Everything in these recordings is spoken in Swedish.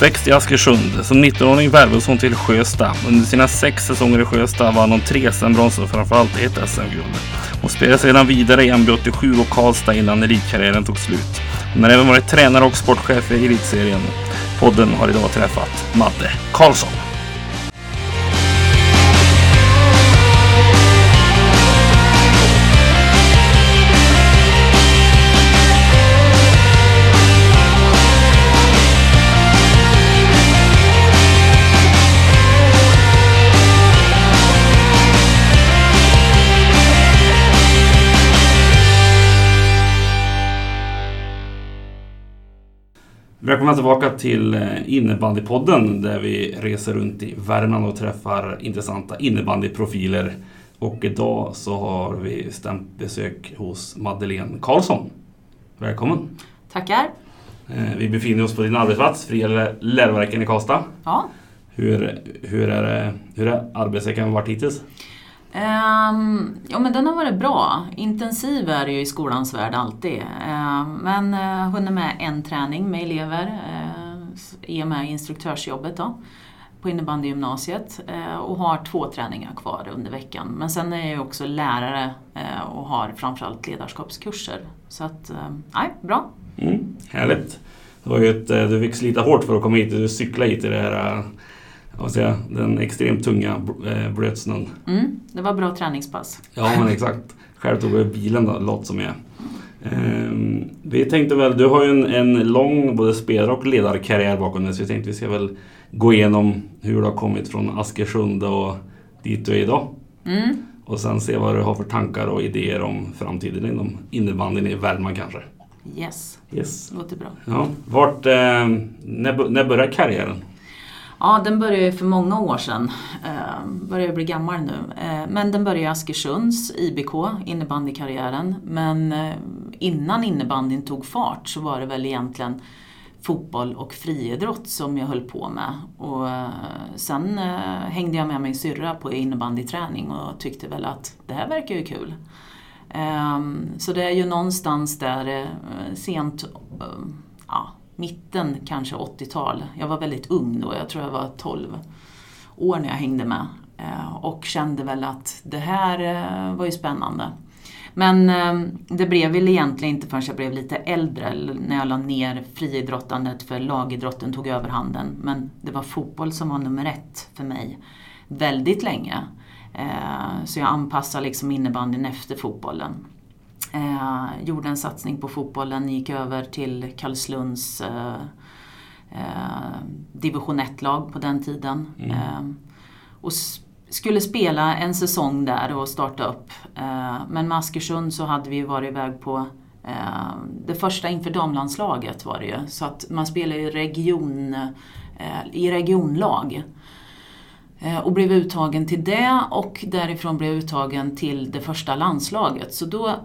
uppväxt i Askersund. Som 19-åring värvades hon till Sjösta. Under sina sex säsonger i Sjösta vann hon tre SM-brons och framförallt ett SM-guld. Hon spelade sedan vidare i MB87 och Karlstad innan elitkarriären tog slut. Hon har även varit tränare och sportchef i elitserien. Podden har idag träffat Madde Karlsson. Välkomna tillbaka till eh, innebandypodden där vi reser runt i Värmland och träffar intressanta innebandyprofiler. Och idag så har vi stämt besök hos Madeleine Karlsson. Välkommen! Tackar! Eh, vi befinner oss på din arbetsplats, Fria läroverken i Karlstad. Ja. Hur, hur, är, hur är arbetsveckan varit hittills? Um, ja men den har varit bra. Intensiv är det ju i skolans värld alltid. Uh, men uh, hunnit med en träning med elever uh, i och med instruktörsjobbet då, på innebandygymnasiet uh, och har två träningar kvar under veckan. Men sen är jag också lärare uh, och har framförallt ledarskapskurser. Så att, nej, bra. Mm, härligt. Det var ju ett, du fick slita hårt för att komma hit. Du cyklade hit i det här vad säga, den extremt tunga eh, blötsnön. Mm, det var bra träningspass. Ja, men exakt. Själv tog jag bilen då, låt som jag ehm, Vi tänkte väl, du har ju en, en lång både spelare och ledarkarriär bakom dig så vi tänkte vi ska väl gå igenom hur du har kommit från Askersund och dit du är idag. Mm. Och sen se vad du har för tankar och idéer om framtiden inom innebandyn i Värmland kanske. Yes, yes. låter bra. Ja. Vart, eh, när, när började karriären? Ja, den började för många år sedan. Eh, börjar bli gammal nu. Eh, men den började i Askersunds IBK, innebandykarriären. Men eh, innan innebandyn tog fart så var det väl egentligen fotboll och friidrott som jag höll på med. Och eh, sen eh, hängde jag med min syrra på innebandyträning och tyckte väl att det här verkar ju kul. Eh, så det är ju någonstans där sent ja, mitten kanske 80-tal. Jag var väldigt ung då, jag tror jag var 12 år när jag hängde med. Eh, och kände väl att det här eh, var ju spännande. Men eh, det blev väl egentligen inte förrän jag blev lite äldre, när jag la ner friidrottandet för lagidrotten tog överhanden. Men det var fotboll som var nummer ett för mig väldigt länge. Så jag anpassade liksom innebandyn efter fotbollen. Eh, gjorde en satsning på fotbollen, gick över till Karlslunds eh, eh, division 1-lag på den tiden. Mm. Eh, och skulle spela en säsong där och starta upp. Eh, men med Askersund så hade vi varit iväg på eh, det första inför damlandslaget var det ju. Så att man spelar i, region, i regionlag och blev uttagen till det och därifrån blev uttagen till det första landslaget. Så då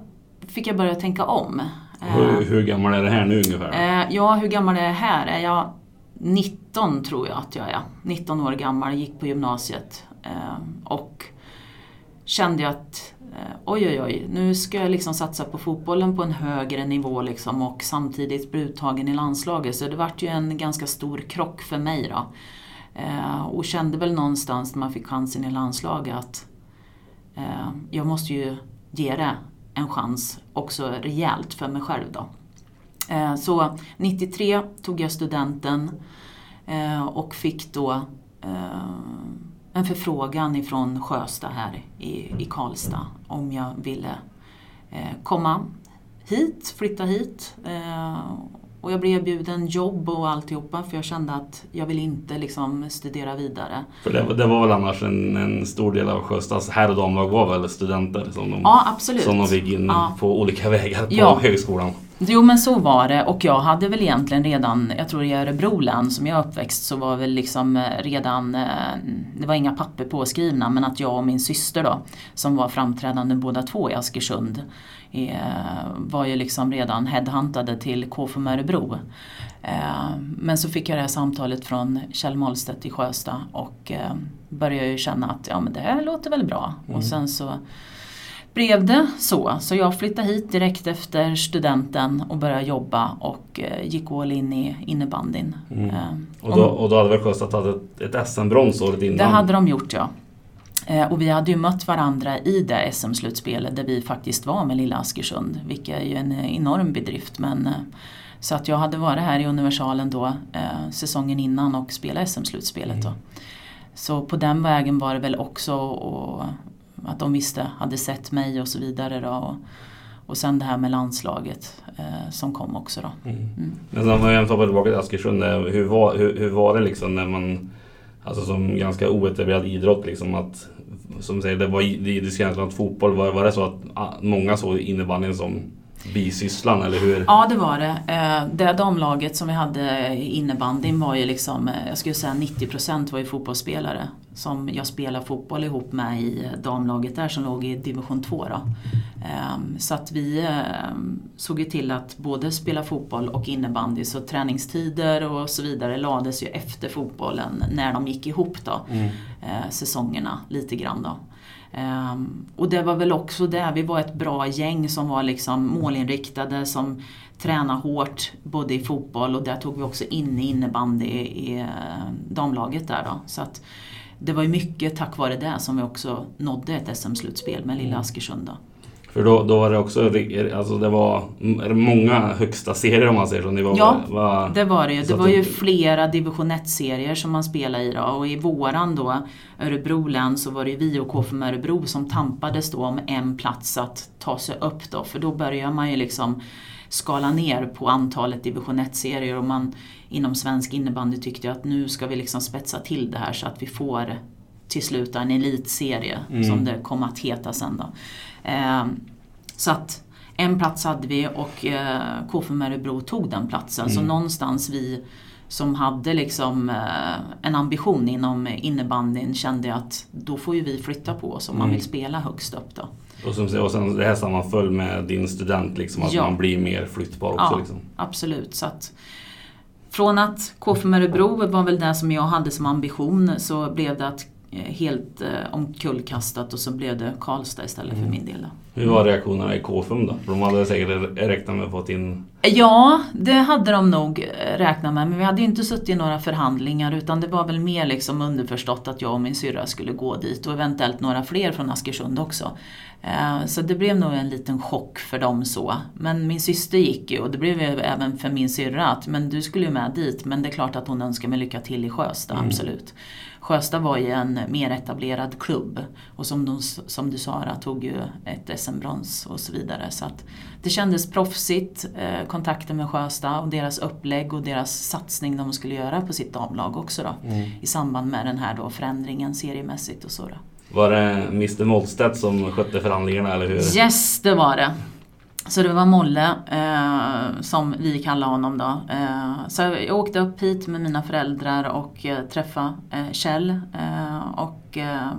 fick jag börja tänka om. Hur, hur gammal är det här nu ungefär? Eh, ja, hur gammal är jag här? Är jag 19 tror jag att jag är. 19 år gammal, gick på gymnasiet. Eh, och kände att eh, oj, oj, oj, nu ska jag liksom satsa på fotbollen på en högre nivå liksom och samtidigt bli uttagen i landslaget. Så det vart ju en ganska stor krock för mig då. Och kände väl någonstans när man fick chansen i landslaget att jag måste ju ge det en chans också rejält för mig själv. Då. Eh, så 93 tog jag studenten eh, och fick då eh, en förfrågan ifrån Sjösta här i Karlstad om jag ville komma hit, flytta hit och jag blev erbjuden jobb och alltihopa för jag kände att jag vill inte liksom studera vidare. För det, det var väl annars en, en stor del av Sjöstads herr och damlag var väl studenter som de, ja, absolut. som de fick in ja. på olika vägar på ja. högskolan. Jo men så var det och jag hade väl egentligen redan, jag tror i Örebro län som jag uppväxt så var väl liksom eh, redan, eh, det var inga papper påskrivna men att jag och min syster då som var framträdande båda två i Askersund Eh, var ju liksom redan headhuntade till KFUM Örebro. Men så fick jag det här samtalet från Kjell Målstedt i Sjösta och började ju känna att ja, men det här låter väl bra. Mm. Och sen så blev det så. Så jag flyttade hit direkt efter studenten och började jobba och eh, gick all in i innebandyn. Mm. Eh, Och då, och då hade väl Sjöstad tagit ett, SM-brons året innan? Det hade de gjort ja. Eh, Och vi hade ju mött varandra i det SM-slutspelet där vi faktiskt var med lilla Askersund. Vilket är ju en enorm bedrift. Men, så att jag hade varit här i Universalen då eh, säsongen innan och spelat SM-slutspelet. Då. Så på den vägen var det väl också och, att de visste, hade sett mig och så vidare. Då, och, och sen det här med landslaget eh, som kom också då. Mm. Mm. Men om jag hoppar tillbaka till Askersund. eh, Hur var, hur, hur var det liksom när man, alltså som ganska oetablerad idrott liksom att, som säger, det var som att fotboll, var, var det så att ah, många såg innebandyn som bisysslan eller hur? Ja det var det. Eh, Det damlaget som vi hade i innebandyn var ju liksom, eh, jag skulle säga 90% var ju fotbollsspelare. Som jag spelade fotboll ihop med i damlaget där som låg i division 2 då. Ehm, Så att vi ehm, såg ju till att både spela fotboll och innebandy. Så träningstider och så vidare lades ju efter fotbollen när de gick ihop då. Mm. eh, Säsongerna lite grann då. Ehm, och det var väl också det, vi var ett bra gäng som var liksom målinriktade, som tränade hårt både i fotboll och där tog vi också in i innebandy i, i eh, damlaget där då. Så att det var ju mycket tack vare det som vi också nådde ett SM-slutspel med lilla Askersund då. För då, då var det också, alltså det var många högsta serier om man säger så. Ni var, Ja, var, Det var det ju. Det var ju flera division 1-serier som man spelade i då. Och i våran då, Örebro län, så var det ju vi och KFUM Örebro som tampades då om en plats att ta sig upp då. För då börjar man ju liksom skala ner på antalet division 1-serier och man inom svensk innebandy tyckte att nu ska vi liksom spetsa till det här så att vi får till slut en elitserie Mm. som det kom att heta sen då. Ehm, så att en plats hade vi och eh, KFUM Örebro tog den platsen. Så Mm. någonstans vi som hade liksom eh, en ambition inom innebandyn kände att då får ju vi flytta på oss om man Mm. vill spela högst upp då. Och, som, och sen det här sammanföll med din student liksom, att Ja. man blir mer flyttbar också. Ja. Liksom. Absolut. Så att från att KFUM Örebro var väl det som jag hade som ambition så blev det att helt eh, omkullkastat och så blev det Karlstad istället Mm. för min del. Då. Hur var reaktionerna i KFUM då? De hade säkert räknat med att få in... Ja, det hade de nog eh, räknat med. Men vi hade inte suttit i några förhandlingar utan det var väl mer liksom underförstått att jag och min syrra skulle gå dit och eventuellt några fler från Askersund också. Eh, Så det blev nog en liten chock för dem så. Men min syster gick ju och det blev ju även för min syrra att men du skulle ju med dit men det är klart att hon önskar mig lycka till i Sjösta, Mm. absolut. Sjösta var ju en mer etablerad klubb och som, de, som du Sara tog ju ett SM-brons och så vidare. Så att det kändes proffsigt, eh, kontakten med Sjösta och deras upplägg och deras satsning de skulle göra på sitt damlag också då. I samband med den här då förändringen seriemässigt och så då. Var det Mr Mollstedt som skötte förhandlingarna eller hur? Yes, det var det. Så det var Molle, eh, som vi kallar honom då. Eh, så jag åkte upp hit med mina föräldrar och eh, träffade eh, Kjell. Eh, och eh,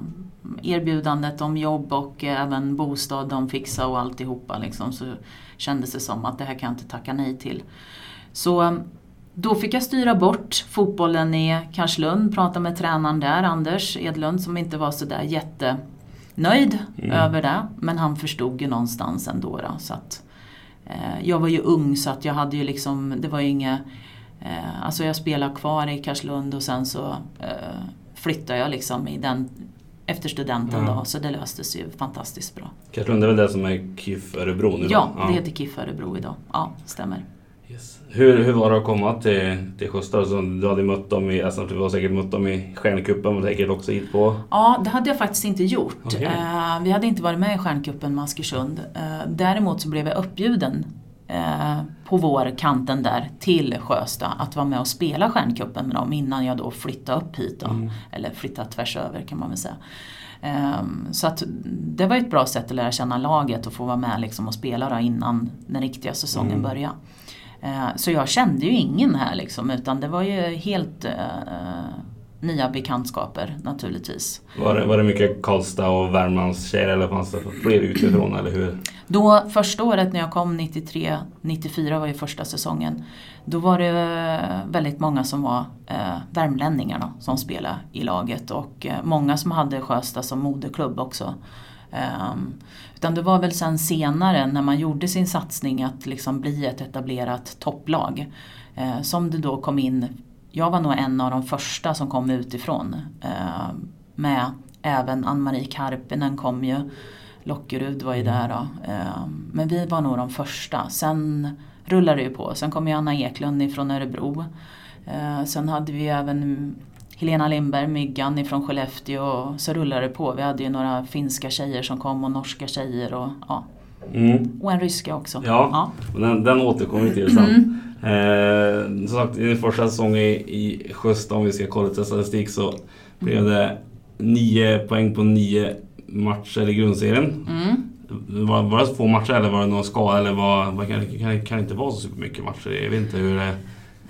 erbjudandet om jobb och eh, även bostad de fixade och alltihopa liksom. Så kändes det som att det här kan jag inte tacka nej till. Så eh, då fick jag styra bort fotbollen i Karlslund, prata med tränaren där, Anders Edlund, som inte var sådär jätte jättenöjd Mm. över det. Men han förstod ju någonstans ändå. Då, så att, eh, jag var ju ung så att jag hade ju liksom, det var ju inget... Eh, alltså jag spelade kvar i Karlslund och sen så eh, flyttade jag liksom i den, efter studenten Ja. då. Så det löstes ju fantastiskt bra. Karlslund är väl det som är KIF Örebro nu? Ja, va? det heter KIF Örebro idag. Ja, stämmer. Yes. Hur, hur var det att komma till, till Sjöstad? Du hade mött dem i, alltså, du har säkert mött dem i Stjärncupen och säkert också hit på... Ja, det hade jag faktiskt inte gjort. Okej. Eh, vi hade inte varit med i Stjärncupen med Askersund. Eh, däremot så blev jag uppbjuden eh, på vårkanten där till Sjösta att vara med och spela Stjärncupen med dem innan jag då flyttade upp hit. Då. Mm. Eller flyttade tvärs över kan man väl säga. Ehm, Så att det var ett bra sätt att lära känna laget och få vara med liksom och spela då innan den riktiga säsongen Mm. började. Eh, Så jag kände ju ingen här liksom utan det var ju helt eh, nya bekantskaper naturligtvis. Var det, var det mycket Karlstad och Värmlands tjejer eller fanns det fler utifrån eller hur? Då första året när jag kom 93, 94 var ju första säsongen. Då var det väldigt många som var eh, värmlänningar då, som spelade i laget och eh, många som hade Sjösta som moderklubb också. Um, utan det var väl sen senare när man gjorde sin satsning att liksom bli ett etablerat topplag. Uh, som det då kom in, jag var nog en av de första som kom utifrån. Uh, med även Ann-Marie Karpinen kom ju. Lockerud var ju Mm. där då. Men vi var nog de första. Sen rullade det ju på. Sen kom ju Anna Eklund ifrån Örebro. Sen hade vi även Helena Lindberg, Myggan ifrån Skellefteå och så rullade det på. Vi hade ju några finska tjejer som kom och norska tjejer och, ja, Mm. och en ryska också. Ja. Och Den, den återkommer vi till sen. Eh, som sagt, i din första säsong i, i Sjösta, om vi ska kolla lite statistik, så blev det nio poäng på nio matcher i grundserien. Mm. Var, var det så få matcher eller var det någon skada? Eller var, var, kan, kan, kan det inte vara så supermycket matcher? Jag vet inte hur det...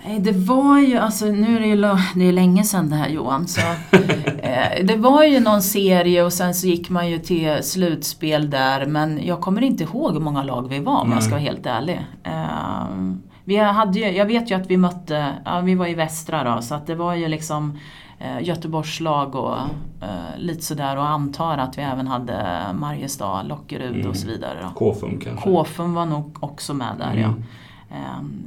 Nej, det var ju, alltså nu är det ju det är länge sedan det här Johan. Så, eh, det var ju någon serie och sen så gick man ju till slutspel där. Men jag kommer inte ihåg hur många lag vi var om jag ska vara helt ärlig. Eh, vi hade ju, jag vet ju att vi mötte, ja, vi var i västra då, så att det var ju liksom eh, Göteborgslag och eh, lite sådär och antar att vi även hade Mariestad, Lockerud och så vidare. Då. Kåfum kanske? Kåfum var nog också med där ja. Mm. Ehm,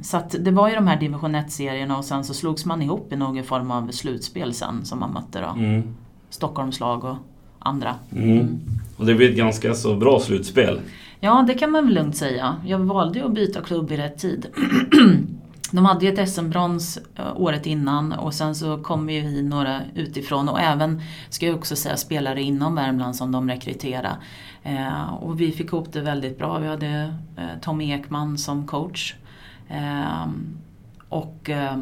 Så att det var ju de här division 1-serierna och sen så slogs man ihop i någon form av slutspel sen som man mötte då. Mm. Stockholmslag och andra. Mm. Och det blev ett ganska så bra slutspel. Ja, det kan man väl lugnt säga. Jag valde ju att byta klubb i rätt tid. De hade ju ett SM-brons eh, året innan och sen så kom ju vi några utifrån och även, ska jag också säga, spelare inom Värmland som de rekryterade. Eh, och vi fick ihop det väldigt bra. Vi hade eh, Tommy Ekman som coach. Eh, och eh,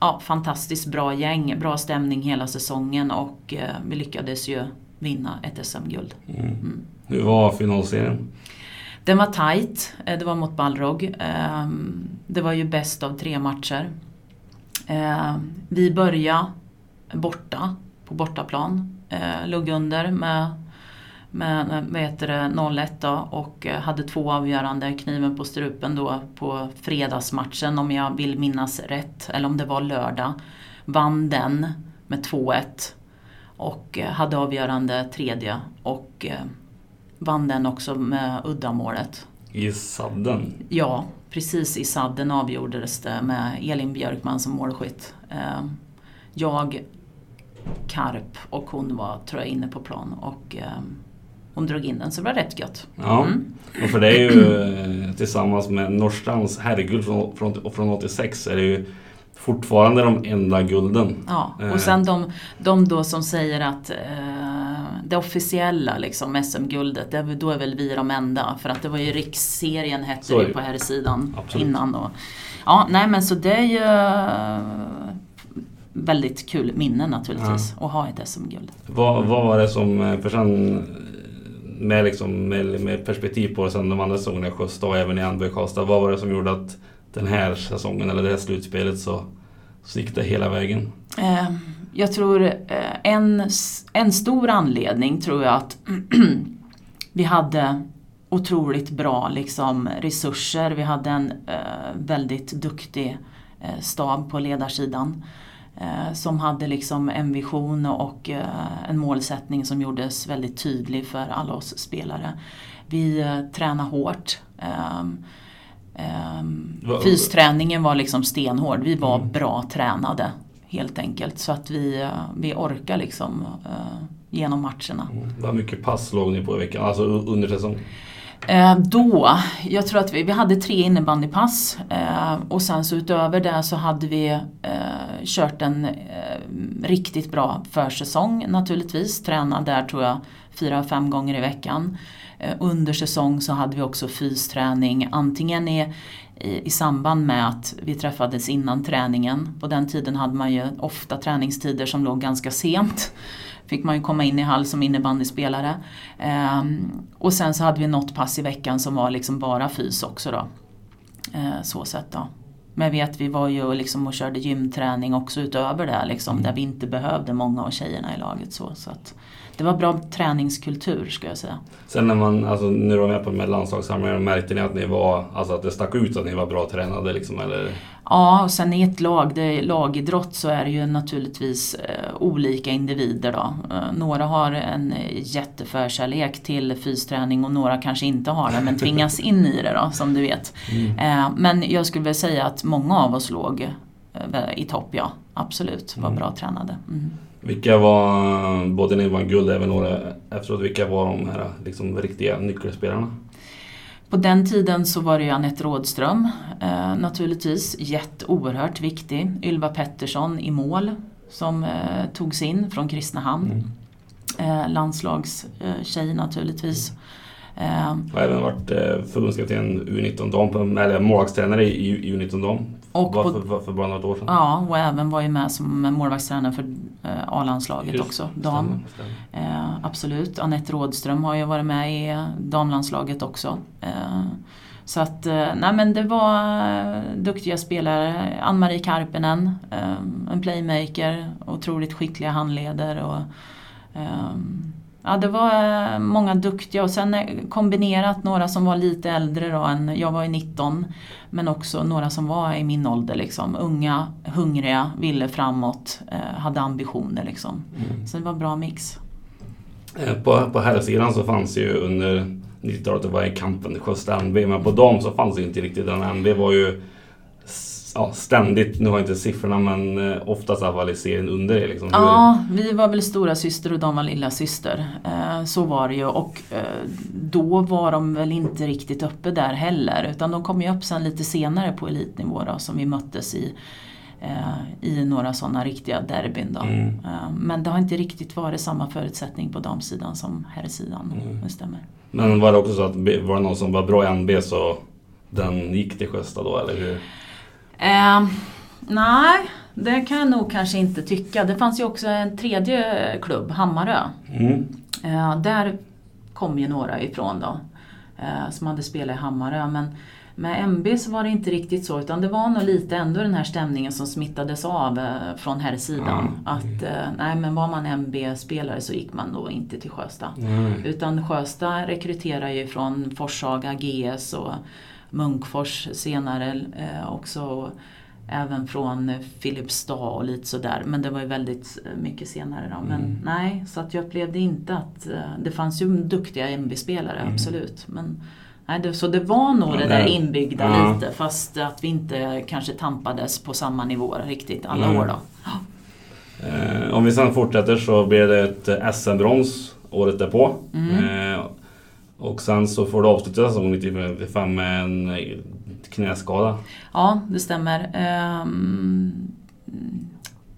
ja, fantastiskt bra gäng, bra stämning hela säsongen och eh, vi lyckades ju vinna ett SM-guld. Mm. Hur var finalserien? Den var tight. Eh, Det var mot Balrog. Ehm, Det var ju bäst av tre matcher. Ehm, Vi började borta, på bortaplan. Eh, Låg under med, med heter det, 0-1 då, och eh, hade två avgörande kniven på strupen då på fredagsmatchen om jag vill minnas rätt. Eller om det var lördag. Vann den med 2-1. Och eh, hade avgörande tredje. Och eh, vann den också med uddamålet. I sadden? Ja, precis i sadden avgjordes det med Elin Björkman som målskytt. Jag, Karp och hon var, tror jag, inne på plan och hon drog in den så det var rätt gött. Ja, Mm. och för det är ju eh, tillsammans med Norrstrands herrguld från, från, från 86 är det ju fortfarande de enda gulden. Ja, Eh. och sen de, de då som säger att eh, det officiella liksom, SM-guldet, då är väl vi de enda. För att det var ju riksserien hette Så det på här sidan Absolut. innan. Och, ja, nej men så det är ju eh, väldigt kul minne naturligtvis att ha ett SM-guld. Vad, vad var det som, eh, för sen eh, med, liksom, med, med perspektiv på det sen de andra säsongerna i Sjösta och även i Andby Karlstad. Vad var det som gjorde att den här säsongen eller det här slutspelet så, så gick det hela vägen? Eh, jag tror eh, en, en stor anledning tror jag att vi hade otroligt bra liksom, resurser. Vi hade en eh, väldigt duktig eh, stab på ledarsidan. Eh, som hade liksom en vision och eh, en målsättning som gjordes väldigt tydlig för alla oss spelare. Vi eh, tränade hårt. Ehm, ehm, fysträningen var liksom stenhård. Vi var bra tränade helt enkelt. Så att vi, vi orkar liksom genom matcherna. Vad mycket pass låg ni på i veckan, alltså under säsong? Eh, då, jag tror att vi, vi hade tre innebandypass eh, och sen så utöver det så hade vi eh, kört en eh, riktigt bra försäsong naturligtvis. Tränade där tror jag fyra, fem gånger i veckan. Eh, under säsong så hade vi också fysträning antingen i, i, i samband med att vi träffades innan träningen. På den tiden hade man ju ofta träningstider som låg ganska sent fick man ju komma in i hall som innebandyspelare. Ehm, och sen så hade vi något pass i veckan som var liksom bara fys också då. Ehm, så sett då. Men jag vet vi var ju liksom och körde gymträning också utöver det liksom, där vi inte behövde många av tjejerna i laget. Så, så att det var bra träningskultur ska jag säga. Sen när man, alltså du var med på de här landslagssamlingarna, märkte ni att ni var, alltså att det stack ut att ni var bra tränade liksom eller? Ja, och sen i ett lag, det är lagidrott, så är det ju naturligtvis eh, olika individer då. Eh, några har en jätteförkärlek till fysträning och några kanske inte har det men tvingas in i det då, som du vet. Mm. Eh, men jag skulle väl säga att många av oss låg eh, i topp, ja. Absolut, var mm. bra tränade. Mm. Vilka var, både ni vann guld även några efteråt, vilka var de här liksom, riktiga nyckelspelarna? På den tiden så var det ju Anette Rådström eh, naturligtvis, jätteoerhört viktig. Ylva Pettersson i mål som eh, togs in från Kristinehamn. Mm. Eh, landslagstjej naturligtvis. Eh, har även varit eh, förbundskapten U19 eller målvaktstränare i, i U19 dam. Och var för, för, för bara något år sedan. Ja, och även var ju med som målvaktstränare för eh, A-landslaget också, dam. Eh, absolut. Anette Rådström har ju varit med i damlandslaget också. Eh, så att, eh, nej men det var eh, duktiga spelare. Ann-Marie Karpinen, eh, en playmaker, otroligt skickliga handleder. Och, Ja, det var många duktiga och sen kombinerat några som var lite äldre då än, jag var ju 19, men också några som var i min ålder liksom. Unga, hungriga, ville framåt, eh, hade ambitioner liksom. Mm. Så det var en bra mix. Eh, på, på herrsidan så fanns ju under 90-talet, det var i kampen Sjösta NB, men på dam så fanns det inte riktigt. Den NB var ju ja, ständigt, nu har jag inte siffrorna men eh, oftast i alla fall i serien under er. Liksom. Ja, vi var väl stora syster och de var lilla syster. Eh, så var det ju och eh, då var de väl inte riktigt uppe där heller utan de kom ju upp sen lite senare på elitnivå då, som vi möttes i i några sådana riktiga derbyn. Då. Mm. Men det har inte riktigt varit samma förutsättning på damsidan som herrsidan. Mm. Det stämmer. Men var det också så att var det någon som var bra i NB så den gick till Sjösta då eller hur? Eh, nej, det kan jag nog kanske inte tycka. Det fanns ju också en tredje klubb, Hammarö. Mm. Eh, där kom ju några ifrån då. Eh, som hade spelat i Hammarö. Men med MB så var det inte riktigt så utan det var nog lite ändå den här stämningen som smittades av eh, från här sidan. Mm. Att eh, nej men var man MB-spelare så gick man då inte till Sjösta. Mm. Utan Sjösta rekryterar ju från Forshaga, GS och Munkfors senare eh, också. Även från Filipstad och lite sådär. Men det var ju väldigt eh, mycket senare då. Men mm. nej, så att jag upplevde inte att... Eh, det fanns ju duktiga MB-spelare, mm. absolut. Men, nej, det, så det var nog ja, det där inbyggda ja. lite fast att vi inte kanske tampades på samma nivå riktigt alla mm. år då. Eh, om vi sedan fortsätter så blev det ett SM-brons året därpå. Mm. Eh, och sen så får du avsluta säsongen 95 med en knäskada. Ja, det stämmer. Um,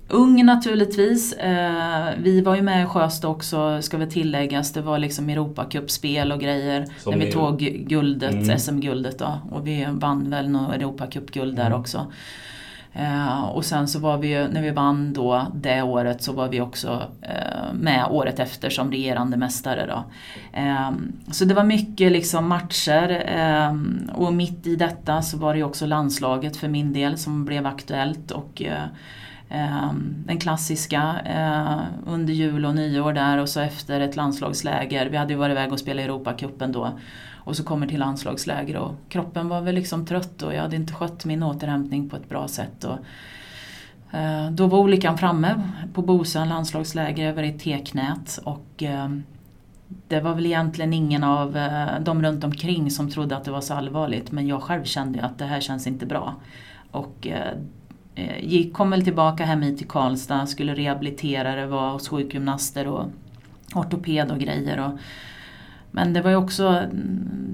ung naturligtvis. Uh, vi var ju med i Sjösta också, ska väl tilläggas. Det var liksom Europacupspel och grejer. Som när vi tog guldet, mm. SM-guldet då. Och vi vann väl något Europacupguld där mm. också. Eh, och sen så var vi ju, när vi vann då det året så var vi också eh, med året efter som regerande mästare. Då. Eh, så det var mycket liksom matcher eh, och mitt i detta så var det ju också landslaget för min del som blev aktuellt. Och, eh, eh den klassiska eh, under jul och nyår där och så efter ett landslagsläger. Vi hade ju varit iväg och spelat Europacupen då. Och så kommer till landslagsläger och kroppen var väl liksom trött och jag hade inte skött min återhämtning på ett bra sätt. Och, eh, då var olyckan framme på Bosön landslagsläger över ett teknät och eh, det var väl egentligen ingen av eh, de runt omkring som trodde att det var så allvarligt men jag själv kände att det här känns inte bra. Och eh, eh, gick, kom väl tillbaka hem hit till Karlstad, skulle rehabilitera det, var hos sjukgymnaster och ortoped och grejer. Och, men det var ju också,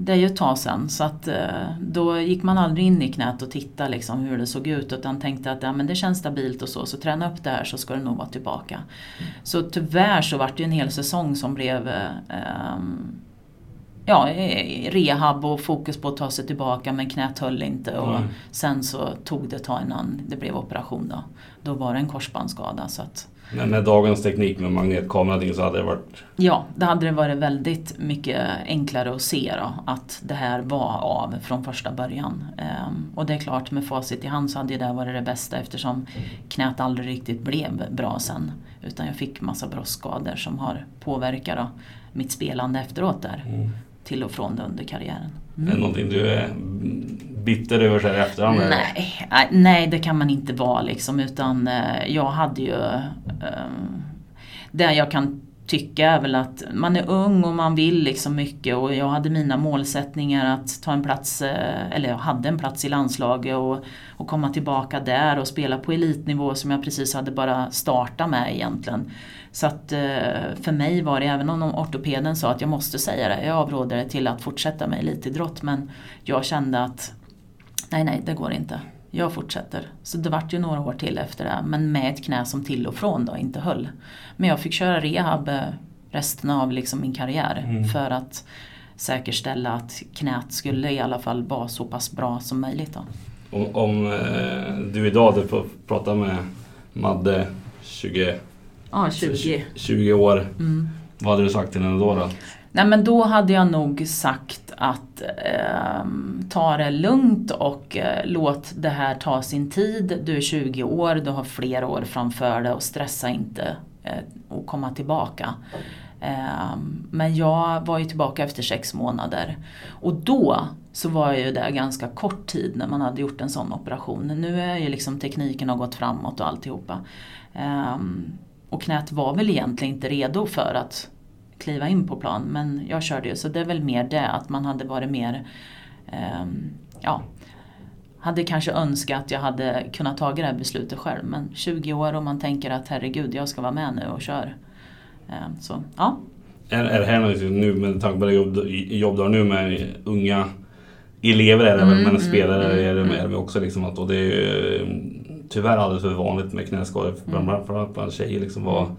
det är ju ett tag sedan så att eh, då gick man aldrig in i knät och tittade liksom hur det såg ut utan tänkte att ja, men det känns stabilt och så, så träna upp det här så ska det nog vara tillbaka. Mm. Så tyvärr så vart det en hel säsong som blev eh, ja, rehab och fokus på att ta sig tillbaka men knät höll inte och mm. sen så tog det ett tag innan det blev operation då. Då var det en korsbandsskada så att Men med dagens teknik med magnetkamera så hade det varit... Ja, det hade det varit väldigt mycket enklare att se då, att det här var av från första början. Ehm, och det är klart med facit i hand så hade det varit det bästa eftersom knät aldrig riktigt blev bra sen. Utan jag fick massa bröstskador som har påverkat då, mitt spelande efteråt där. Mm. Till och från under karriären. Mm. Är det någonting du är bitter över sig i efterhand? Nej, eh, nej, det kan man inte vara liksom. Utan eh, jag hade ju... Um, det jag kan tycka är väl att man är ung och man vill liksom mycket och jag hade mina målsättningar att ta en plats, eh, eller jag hade en plats i landslaget och, och komma tillbaka där och spela på elitnivå som jag precis hade bara startat med egentligen. Så att för mig var det, även om ortopeden sa att jag måste säga det, jag avråder till att fortsätta med elitidrott men jag kände att nej, nej, det går inte. Jag fortsätter. Så det vart ju några år till efter det, men med ett knä som till och från då inte höll. Men jag fick köra rehab eh, resten av liksom min karriär mm. för att säkerställa att knät skulle i alla fall vara så pass bra som möjligt. Då. Om, om eh, du idag hade fått prata med Madde 20, ja, 20. 20 år, mm. vad hade du sagt till henne då? då? Nej men då hade jag nog sagt att eh, ta det lugnt och eh, låt det här ta sin tid. Du är 20 år, du har fler år framför dig och stressa inte eh, och komma tillbaka. Ehm, men jag var ju tillbaka efter sex månader. Och då så var jag ju där ganska kort tid när man hade gjort en sån operation. Nu är ju liksom tekniken har gått framåt och alltihopa. Ehm, och knät var väl egentligen inte redo för att kliva in på plan. Men jag körde ju så det är väl mer det att man hade varit mer, um, ja, hade kanske önskat att jag hade kunnat ta det här beslutet själv. Men 20 år och man tänker att herregud jag ska vara med nu och kör. Um, så ja. Är, är det här nu med tanke på det jobb, jobb du har nu med unga elever är det mm, men mm, spelare mm, är, det, mm. är det också liksom att och det är tyvärr alldeles för vanligt med knäskador mm. bland, bland tjejer. Liksom, vad,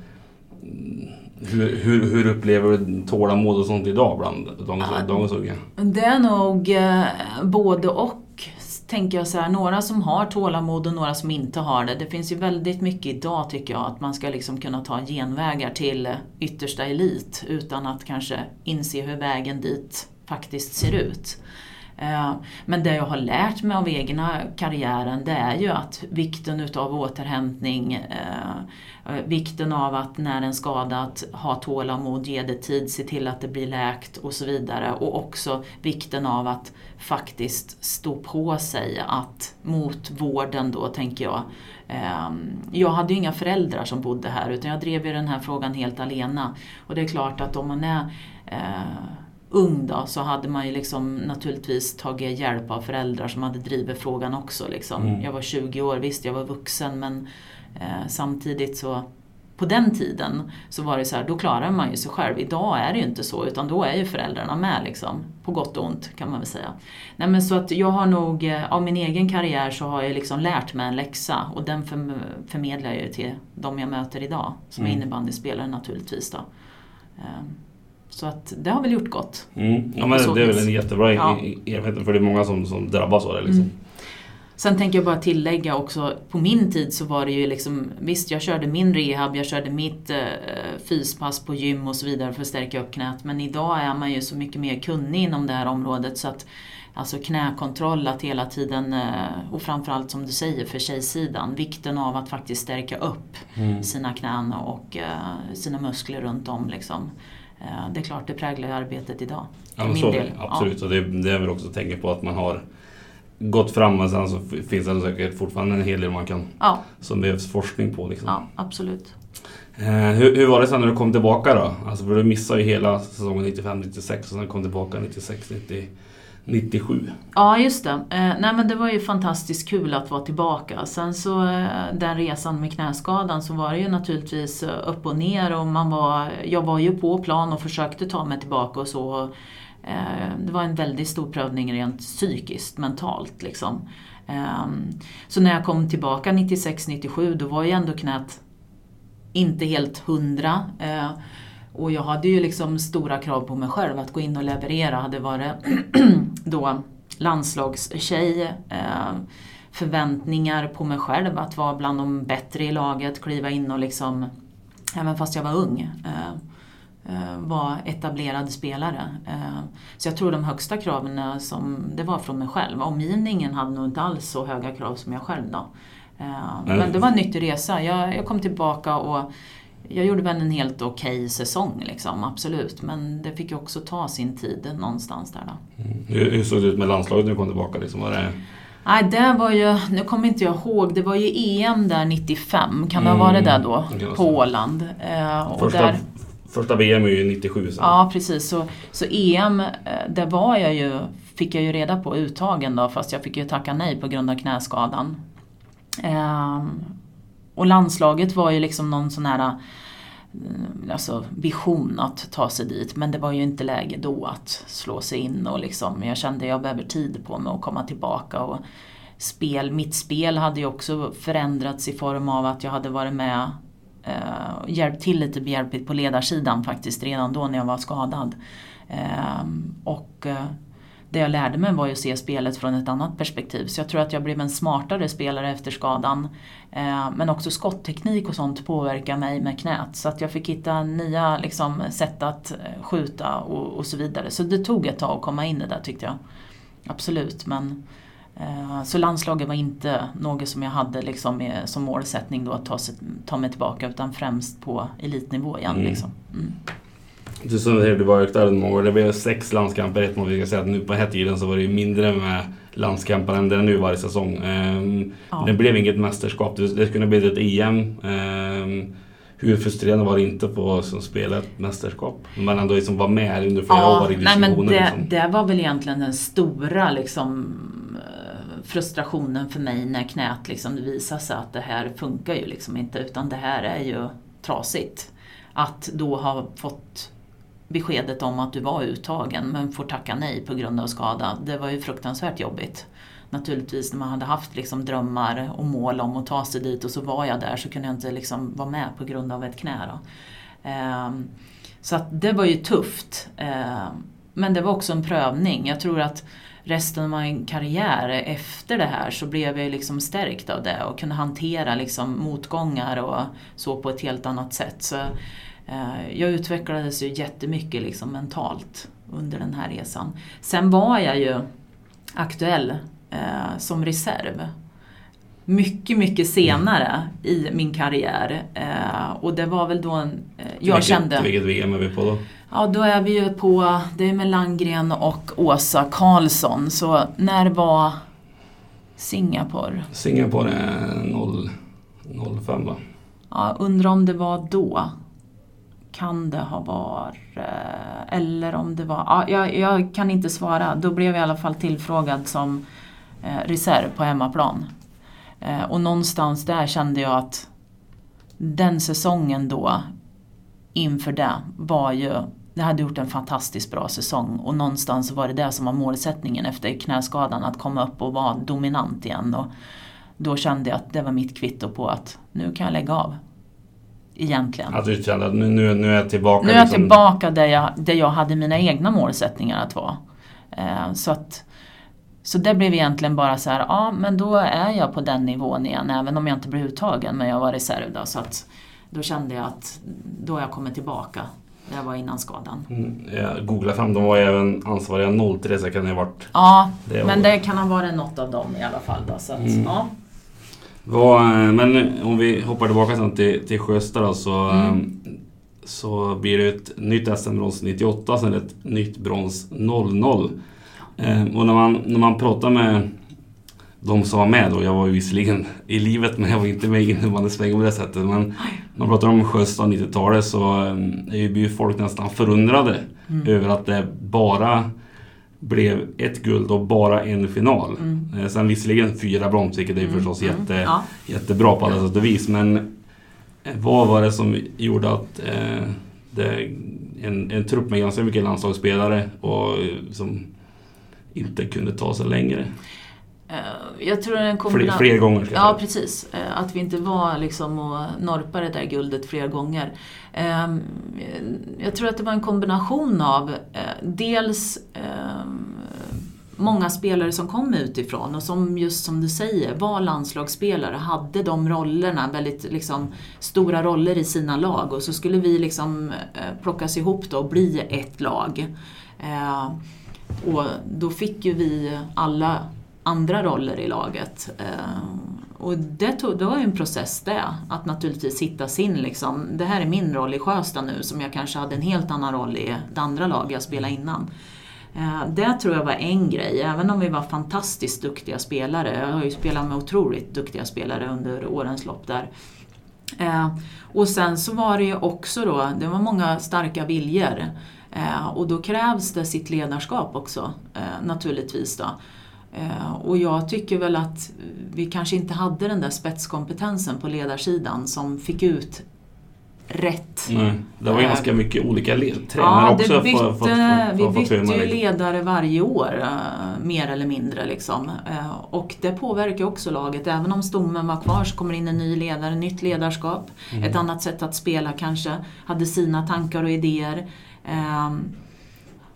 hur, hur, hur upplever du tålamod och sånt idag bland dagens, ja, dagens unga? Det är nog eh, både och tänker jag så här, några som har tålamod och några som inte har det. Det finns ju väldigt mycket idag tycker jag att man ska liksom kunna ta genvägar till yttersta elit utan att kanske inse hur vägen dit faktiskt ser ut. Eh, men det jag har lärt mig av egna karriären det är ju att vikten utav återhämtning, eh, eh, vikten av att när en skada att ha tålamod, ge det tid, se till att det blir läkt och så vidare. Och också vikten av att faktiskt stå på sig att mot vården då tänker jag. Jag hade ju inga föräldrar som bodde här utan jag drev ju den här frågan helt alena. Och det är klart att om man är ung då, så hade man ju liksom naturligtvis tagit hjälp av föräldrar som hade drivit frågan också. Liksom. Mm. Jag var 20 år, visst jag var vuxen men eh, samtidigt så på den tiden så var det så här, då klarar man ju sig själv. Idag är det ju inte så, utan då är ju föräldrarna med liksom. På gott och ont kan man väl säga. Nej men så att jag har nog, eh, av min egen karriär så har jag liksom lärt mig en läxa och den förmedlar jag ju till de jag möter idag, som mm. är innebandyspelare naturligtvis då. Så att det har väl gjort gott. Mm. Ja, men det är väl en jättebra ja. erfarenhet för det är många som, som drabbas av det. Liksom. Mm. Sen tänker jag bara tillägga också, på min tid så var det ju liksom, visst jag körde min rehab, jag körde mitt eh, fyspass på gym och så vidare för att stärka upp knät. Men idag är man ju så mycket mer kunnig inom det här området så att Alltså knäkontroll, att hela tiden, eh, och framförallt som du säger för tjejsidan, vikten av att faktiskt stärka upp mm. sina knän och uh, sina muskler runt om. Liksom. Eh, det är klart, det präglar arbetet idag. Ja, min så, del. Absolut, ja. och det, det är väl också att tänka på att man har gått fram men sen så finns det säkert fortfarande en hel del man kan, ja. som behövs forskning på. Liksom. Ja, absolut. Eh, hur, hur, var det sen när du kom tillbaka då? Alltså för du missade ju hela säsongen 95-96 och sen kom tillbaka 96-97. 97. Ja, just det. Eh, nej, men det var ju fantastiskt kul att vara tillbaka. Sen så eh, den resan med knäskadan så var det ju naturligtvis eh, upp och ner och man var, jag var ju på plan och försökte ta mig tillbaka och så. Det var en väldigt stor prövning rent psykiskt, mentalt liksom. Ehm, så när jag kom tillbaka 96-97 då var ju ändå knät inte helt hundra. Och jag hade ju liksom stora krav på mig själv att gå in och leverera. Hade varit då landslagstjej. Eh, förväntningar på mig själv att vara bland de bättre i laget, kliva in och liksom, även fast jag var ung, eh, eh, var etablerad spelare. Så jag tror de högsta kraven som, det var från mig själv. Omgivningen hade nog inte alls så höga krav som jag själv då. Men det var en nyttig resa. Jag, jag kom tillbaka och jag gjorde väl en helt okej okay säsong, liksom, absolut. Men det fick ju också ta sin tid någonstans där. Då. Mm. Hur, hur såg det ut med landslaget när du kom tillbaka? Liksom, var det... Nej, det var ju, nu kommer inte jag ihåg, det var ju EM där 95, kan det ha varit det då? Mm, på Åland. Eh, första, där, första VM är ju 97 sen. Ja, precis. Så, så EM, eh, där var jag ju, fick jag ju reda på uttagen då, fast jag fick ju tacka nej på grund av knäskadan. Eh, och landslaget var ju liksom någon sån här eh, alltså vision att ta sig dit. Men det var ju inte läge då att slå sig in och liksom, jag kände att jag behöver tid på mig att komma tillbaka. Och spel, mitt spel hade ju också förändrats i form av att jag hade varit med eh, hjälpt till lite behjälpligt på ledarsidan faktiskt redan då när jag var skadad. Ehm, eh, och det jag lärde mig var ju att se spelet från ett annat perspektiv. Så jag tror att jag blev en smartare spelare efter skadan. Eh, men också skottteknik och sånt påverkar mig med knät. Så att jag fick hitta nya liksom, sätt att eh, skjuta och, och så vidare. Så det tog ett tag att komma in i det tyckte jag. Absolut, men eh, så landslaget var inte något som jag hade liksom som målsättning då att ta, sig, ta mig tillbaka utan främst på elitnivå igen. Mm. Liksom. Mm. Du som säger, du var många år. Det blev sex landskamper, ett mål. Vi ska säga att nu på här tiden så var det mindre med landskamper än det är nu varje säsong. Um, ja. Det blev inget mästerskap. Det, det kunde bli ett EM. Um, ehm, hur frustrerande var det inte på som spela ett mästerskap? Man ändå liksom var med under flera ja, år i men det, liksom. det var väl egentligen den stora liksom, eh, frustrationen för mig när knät liksom, visade sig att det här funkar ju liksom inte utan det här är ju trasigt. Att då ha fått beskedet om att du var uttagen men får tacka nej på grund av skada. Det var ju fruktansvärt jobbigt. Naturligtvis när man hade haft liksom drömmar och mål om att ta sig dit och så var jag där så kunde jag inte liksom vara med på grund av ett knä. Um, så att det var ju tufft. Ehm, men det var också en prövning. Jag tror att resten av min karriär efter det här så blev jag liksom stärkt av det och kunde hantera liksom motgångar och så på ett helt annat sätt. Så jag utvecklades ju jättemycket liksom mentalt under den här resan. Sen var jag ju aktuell eh, som reserv. Mycket, mycket senare i min karriär. Eh, och det var väl då en, eh, jag vilket, kände... Vilket VM är vi på då? Ja, då är vi ju på, det är med Langgren och Åsa Karlsson. Så när var Singapore? Singapore är 05 va? Ja, undrar om det var då kan det ha varit, eh, eller om det var, ja, jag, jag, kan inte svara. Då blev jag i alla fall tillfrågad som eh, reserv på hemmaplan. Eh, och någonstans där kände jag att den säsongen då, inför det, var ju jag hade gjort en fantastiskt bra säsong och någonstans var det det som var målsättningen efter knäskadan, att komma upp och vara dominant igen. Och då kände jag att det var mitt kvitto på att nu kan jag lägga av egentligen. Att du kände att nu, nu, nu är jag tillbaka? Nu är jag liksom... tillbaka där jag, där jag hade mina egna målsättningar att vara. Eh, så, att, så det blev egentligen bara så här, ja men då är jag på den nivån igen även om jag inte blev uttagen men jag var reserv då. Så att, då kände jag att då har jag kommit tillbaka där jag var innan skadan. Mm, jag googlade fram, de var ju även ansvariga 03 så kan det ha varit... Ja, det men det kan ha varit något av dem i alla fall. Då, så att, mm. ja. Vad, eh, men om vi hoppar tillbaka sen till, till Sjösta då, så, mm. så blir det ett nytt SM-brons 98, sen ett nytt brons 00. Eh, och när man, när man pratar med de som var med då, jag var ju visserligen i livet men jag var inte med i innebandysvängen på det sättet. Men när man pratar om Sjösta 90-talet så eh, är ju folk nästan förundrade mm. över att det bara blev ett guld och bara en final. Mm. Eh, sen visserligen fyra brons, vilket är mm. förstås mm. jätte, ja. jättebra på alla sätt och vis. Men eh, vad var det som gjorde att eh, det, en, en trupp med ganska mycket landslagsspelare och eh, som inte kunde ta sig längre? Jag tror en kombination... Fler, fler gånger? Ja, precis. Att vi inte var liksom och norpade det där guldet fler gånger. Ehm, jag tror att det var en kombination av dels ehm, många spelare som kom utifrån och som just som du säger var landslagsspelare, hade de rollerna, väldigt liksom, stora roller i sina lag och så skulle vi liksom eh, plockas ihop då och bli ett lag. Eh, och då fick ju vi alla andra roller i laget. Eh, och det, tog, det var ju en process det, att naturligtvis hitta sin, liksom, det här är min roll i Sjösta nu som jag kanske hade en helt annan roll i det andra lag jag spelade innan. Eh, det tror jag var en grej, även om vi var fantastiskt duktiga spelare. Jag har ju spelat med otroligt duktiga spelare under årens lopp där. Eh, och sen så var det ju också då, det var många starka viljor. Och då krävs det sitt ledarskap också naturligtvis. då. Eh, och jag tycker väl att vi kanske inte hade den där spetskompetensen på ledarsidan som fick ut rätt. Nej, det var ganska mycket olika tränare ja, också. Bytte, för, för, för, vi bytte ju ledare varje år, uh, mer eller mindre. Liksom. Och det påverkar också laget. Även om stommen var kvar så kommer in en ny ledare, nytt ledarskap. Mm. Ett annat sätt att spela kanske. Hade sina tankar och idéer.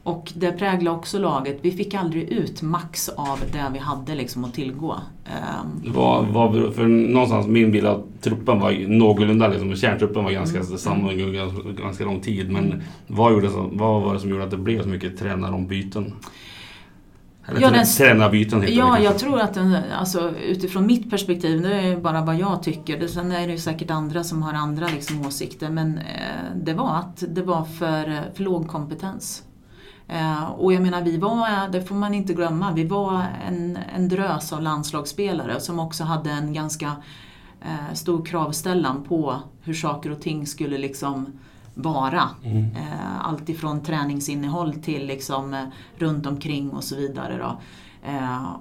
Och det präglade också laget. Vi fick aldrig ut max av det vi hade liksom att tillgå. Ehm. Vad, vad, för någonstans min bild av truppen var någorlunda, liksom, kärntruppen var ganska mm. samma under ganska, ganska lång tid. Men mm. vad, gjorde, vad var det som gjorde att det blev så mycket tränarombyten? Eller ja, den, tränarbyten heter Ja, det jag tror att den, alltså, utifrån mitt perspektiv, det är bara vad jag tycker. Sen är det säkert andra som har andra liksom, åsikter. Men eh, det var att det var för, för låg kompetens. Eh, och jag menar, vi var, det får man inte glömma, vi var en, en drös av landslagsspelare som också hade en ganska eh, stor kravställan på hur saker och ting skulle liksom vara. Mm. Eh, allt ifrån träningsinnehåll till liksom, runt omkring och så vidare. Då.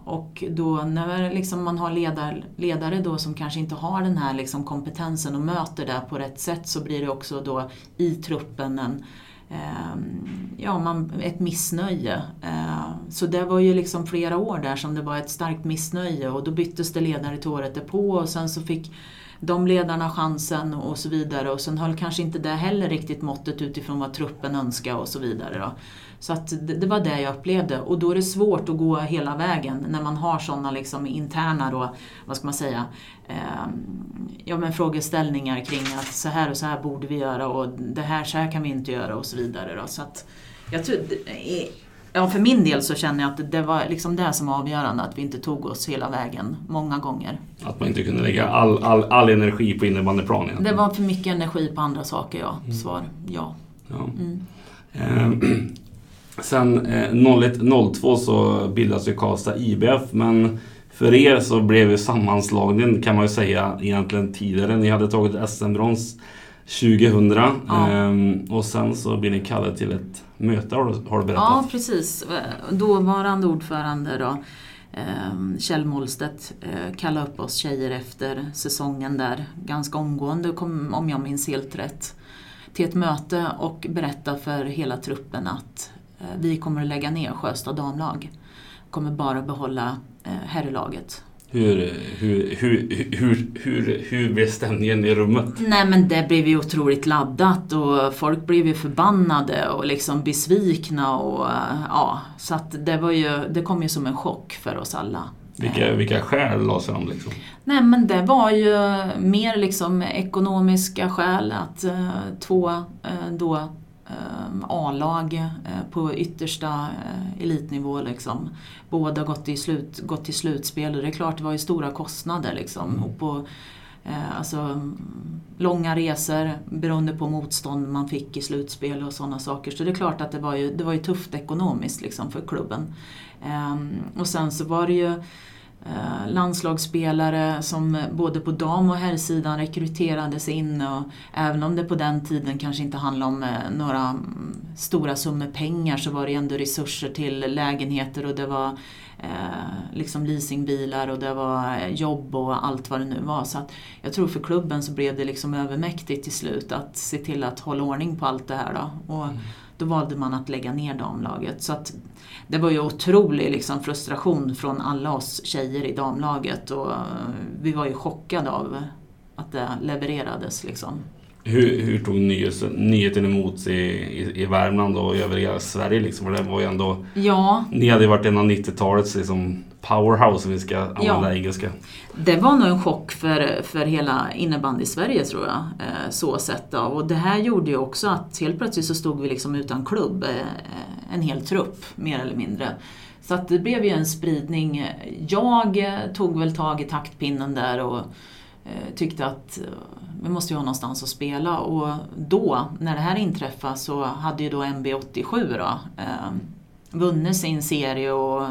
Och då när liksom man har ledar, ledare då som kanske inte har den här liksom kompetensen och möter det på rätt sätt så blir det också då i truppen en Ehm, ja, man, ett missnöje. Ehm, så det var ju liksom flera år där som det var ett starkt missnöje och då byttes det ledare till året därpå och sen så fick de ledarna chansen och så vidare och sen höll kanske inte det heller riktigt måttet utifrån vad truppen önskade och så vidare. Då. Så att det, det, var det jag upplevde och då är det svårt att gå hela vägen när man har sådana liksom interna då, vad ska man säga, eh, ja, men frågeställningar kring att så här och så här borde vi göra och det här så här kan vi inte göra och så vidare. Då. Så att jag tror, ja, för min del så känner jag att det var liksom det som var avgörande, att vi inte tog oss hela vägen många gånger. Att man inte kunde lägga all, all, all energi på innebandyplanen? Det var för mycket energi på andra saker, ja. Mm. Svar ja. ja. Mm. Eh, sen eh, 01-02 så bildas ju Karlstad IBF, men för er så blev ju sammanslagningen kan man ju säga egentligen tidigare. Ni hade tagit SM-brons 2000 ja. ehm, och sen så blir ni kallade till ett möte har du, har du berättat. Ja precis. Dåvarande ordförande då, ehm, Kjell Målstedt eh, kallade upp oss tjejer efter säsongen där ganska omgående, kom, om jag minns helt rätt, till ett möte och berätta för hela truppen att eh, vi kommer att lägga ner Sjöstad damlag. Kommer bara behålla eh, herrlaget. Hur, hur, hur, hur, hur, hur blev stämningen i rummet? Nej men det blev ju otroligt laddat och folk blev ju förbannade och liksom besvikna och ja, så att det var ju, det kom ju som en chock för oss alla. Vilka, vilka skäl lades fram liksom? Nej men det var ju mer liksom ekonomiska skäl att två då A-lag eh, på yttersta eh, elitnivå. Liksom. Båda gått, i slut, gått till slutspel och det är klart det var ju stora kostnader. Liksom. Mm. Och på, eh, alltså, långa resor beroende på motstånd man fick i slutspel och sådana saker. Så det är klart att det var ju, det var ju tufft ekonomiskt liksom, för klubben. Um, och sen så var det ju Eh, landslagsspelare som både på dam och herrsidan rekryterades in och även om det på den tiden kanske inte handlade om eh, några mm, stora summor pengar så var det ändå resurser till lägenheter och det var eh, liksom leasingbilar och det var eh, jobb och allt vad det nu var. Så att jag tror för klubben så blev det liksom övermäktigt till slut att se till att hålla ordning på allt det här. Då. Och mm. Då valde man att lägga ner damlaget. Så att det var ju otrolig liksom, frustration från alla oss tjejer i damlaget och eh, vi var ju chockade av att det levererades. Liksom. Hur, hur tog nyheten, nyheten emot i, i, i Värmland och övriga Sverige? Liksom? För det var ju ändå, Ja, ni hade ju varit en av 90-talets liksom, powerhouse om vi ska använda Ja. engelska. det var nog en chock för, för hela innebandy i Sverige tror jag. Eh, så sett då. Och det här gjorde ju också att helt plötsligt så stod vi liksom utan klubb. Eh, en hel trupp, mer eller mindre. Så att det blev ju en spridning. Jag eh, tog väl tag i taktpinnen där och tyckte att vi måste ju ha någonstans att spela. Och då, när det här inträffade, så hade ju då MB87 då, eh, vunnit sin serie och eh,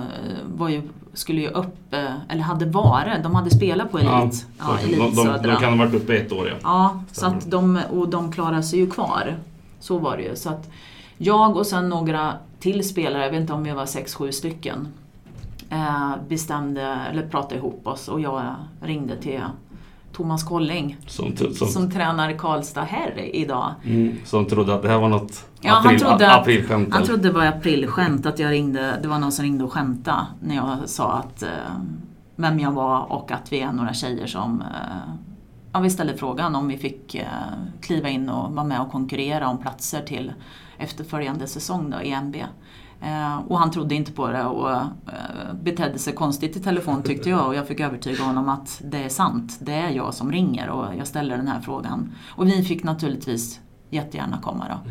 var ju, skulle ju upp, eh, eller hade varit, de hade spelat på Elit, ja, så Elit de, de, de kan ha varit uppe ett år ja. Ja, så att de, och de klarade sig ju kvar. Så var det ju. Så att jag och sen några till spelare, jag vet inte om vi var sex sju stycken, eh, bestämde, eller pratade ihop oss och jag ringde till Thomas Kolling Som, t- som, som tränar Karlstad här idag. mm, som trodde att det här var något Ja, han april, trodde a- att- aprilskämt. Han trodde det var aprilskämt, att jag ringde, det var någon som ringde och skämtade när jag sa att, eh, vem jag var och att vi är några tjejer som eh, ja, vi ställde frågan om vi fick eh, kliva in och vara med och konkurrera om platser till efterföljande säsong då, i NB. Eh, och han trodde inte på det och eh, betedde sig konstigt i telefon tyckte jag och jag fick övertyga honom att det är sant. Det är jag som ringer och jag ställer den här frågan. Och vi fick naturligtvis jättegärna komma då.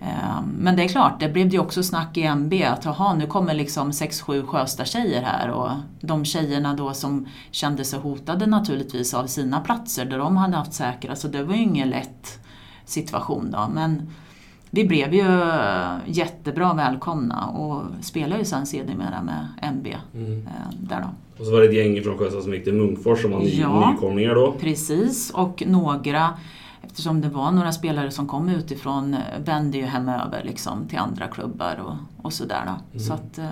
Eh, Men det är klart, det blev ju också snack i MB att jaha, nu kommer liksom 6-7 Sjösta-tjejer här och de tjejerna då som kände sig hotade naturligtvis av sina platser där de hade haft säkra, så det var ju ingen lätt situation då. Men vi blev ju jättebra välkomna och spelade ju sen sedermera med MB Mm. eh, där då. Och så var det ett gäng från Sjöstad som gick till Munkfors som var ny, Ja. nykomlingar då. Precis, och några, eftersom det var några spelare som kom utifrån, eh, vände ju hemöver liksom till andra klubbar och, och sådär då. Så att, eh,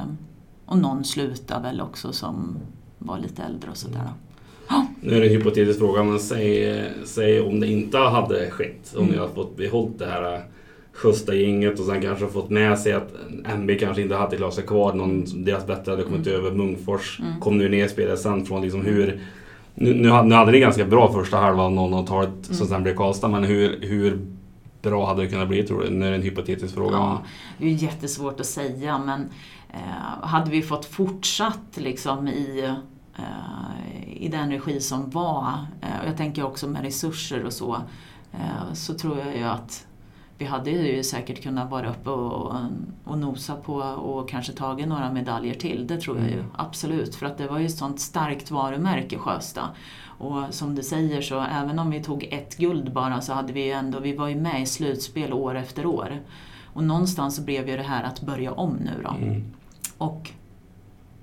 och någon slutade väl också som var lite äldre och sådär då. Nu är det en hypotetisk fråga, men säg, säg om det inte hade skett. Om Mm. ni hade fått behållit det här Sjösta-gänget och sen kanske fått med sig att MB kanske inte hade klarat sig kvar. Någon, deras bättre hade kommit över. Munkfors Mm. kom nu ner spelare sen från liksom hur... Nu, nu, hade, nu hade ni ganska bra första halva av 00-talet Mm. som sen blev Karlstad, men hur, hur bra hade det kunnat bli tror du? Nu är det en hypotetisk fråga. Ja, det är jättesvårt att säga men eh, hade vi fått fortsatt liksom i, eh, i den regi som var, eh, och jag tänker också med resurser och så, eh, så tror jag ju att vi hade ju säkert kunnat vara uppe och, och nosa på och kanske tagit några medaljer till. Det tror jag ju absolut. För att det var ju ett sånt starkt varumärke Sjösta. Och som du säger så även om vi tog ett guld bara så hade vi ju ändå, vi var ju med i slutspel år efter år. Och någonstans så blev ju det här att börja om nu då. Mm. Och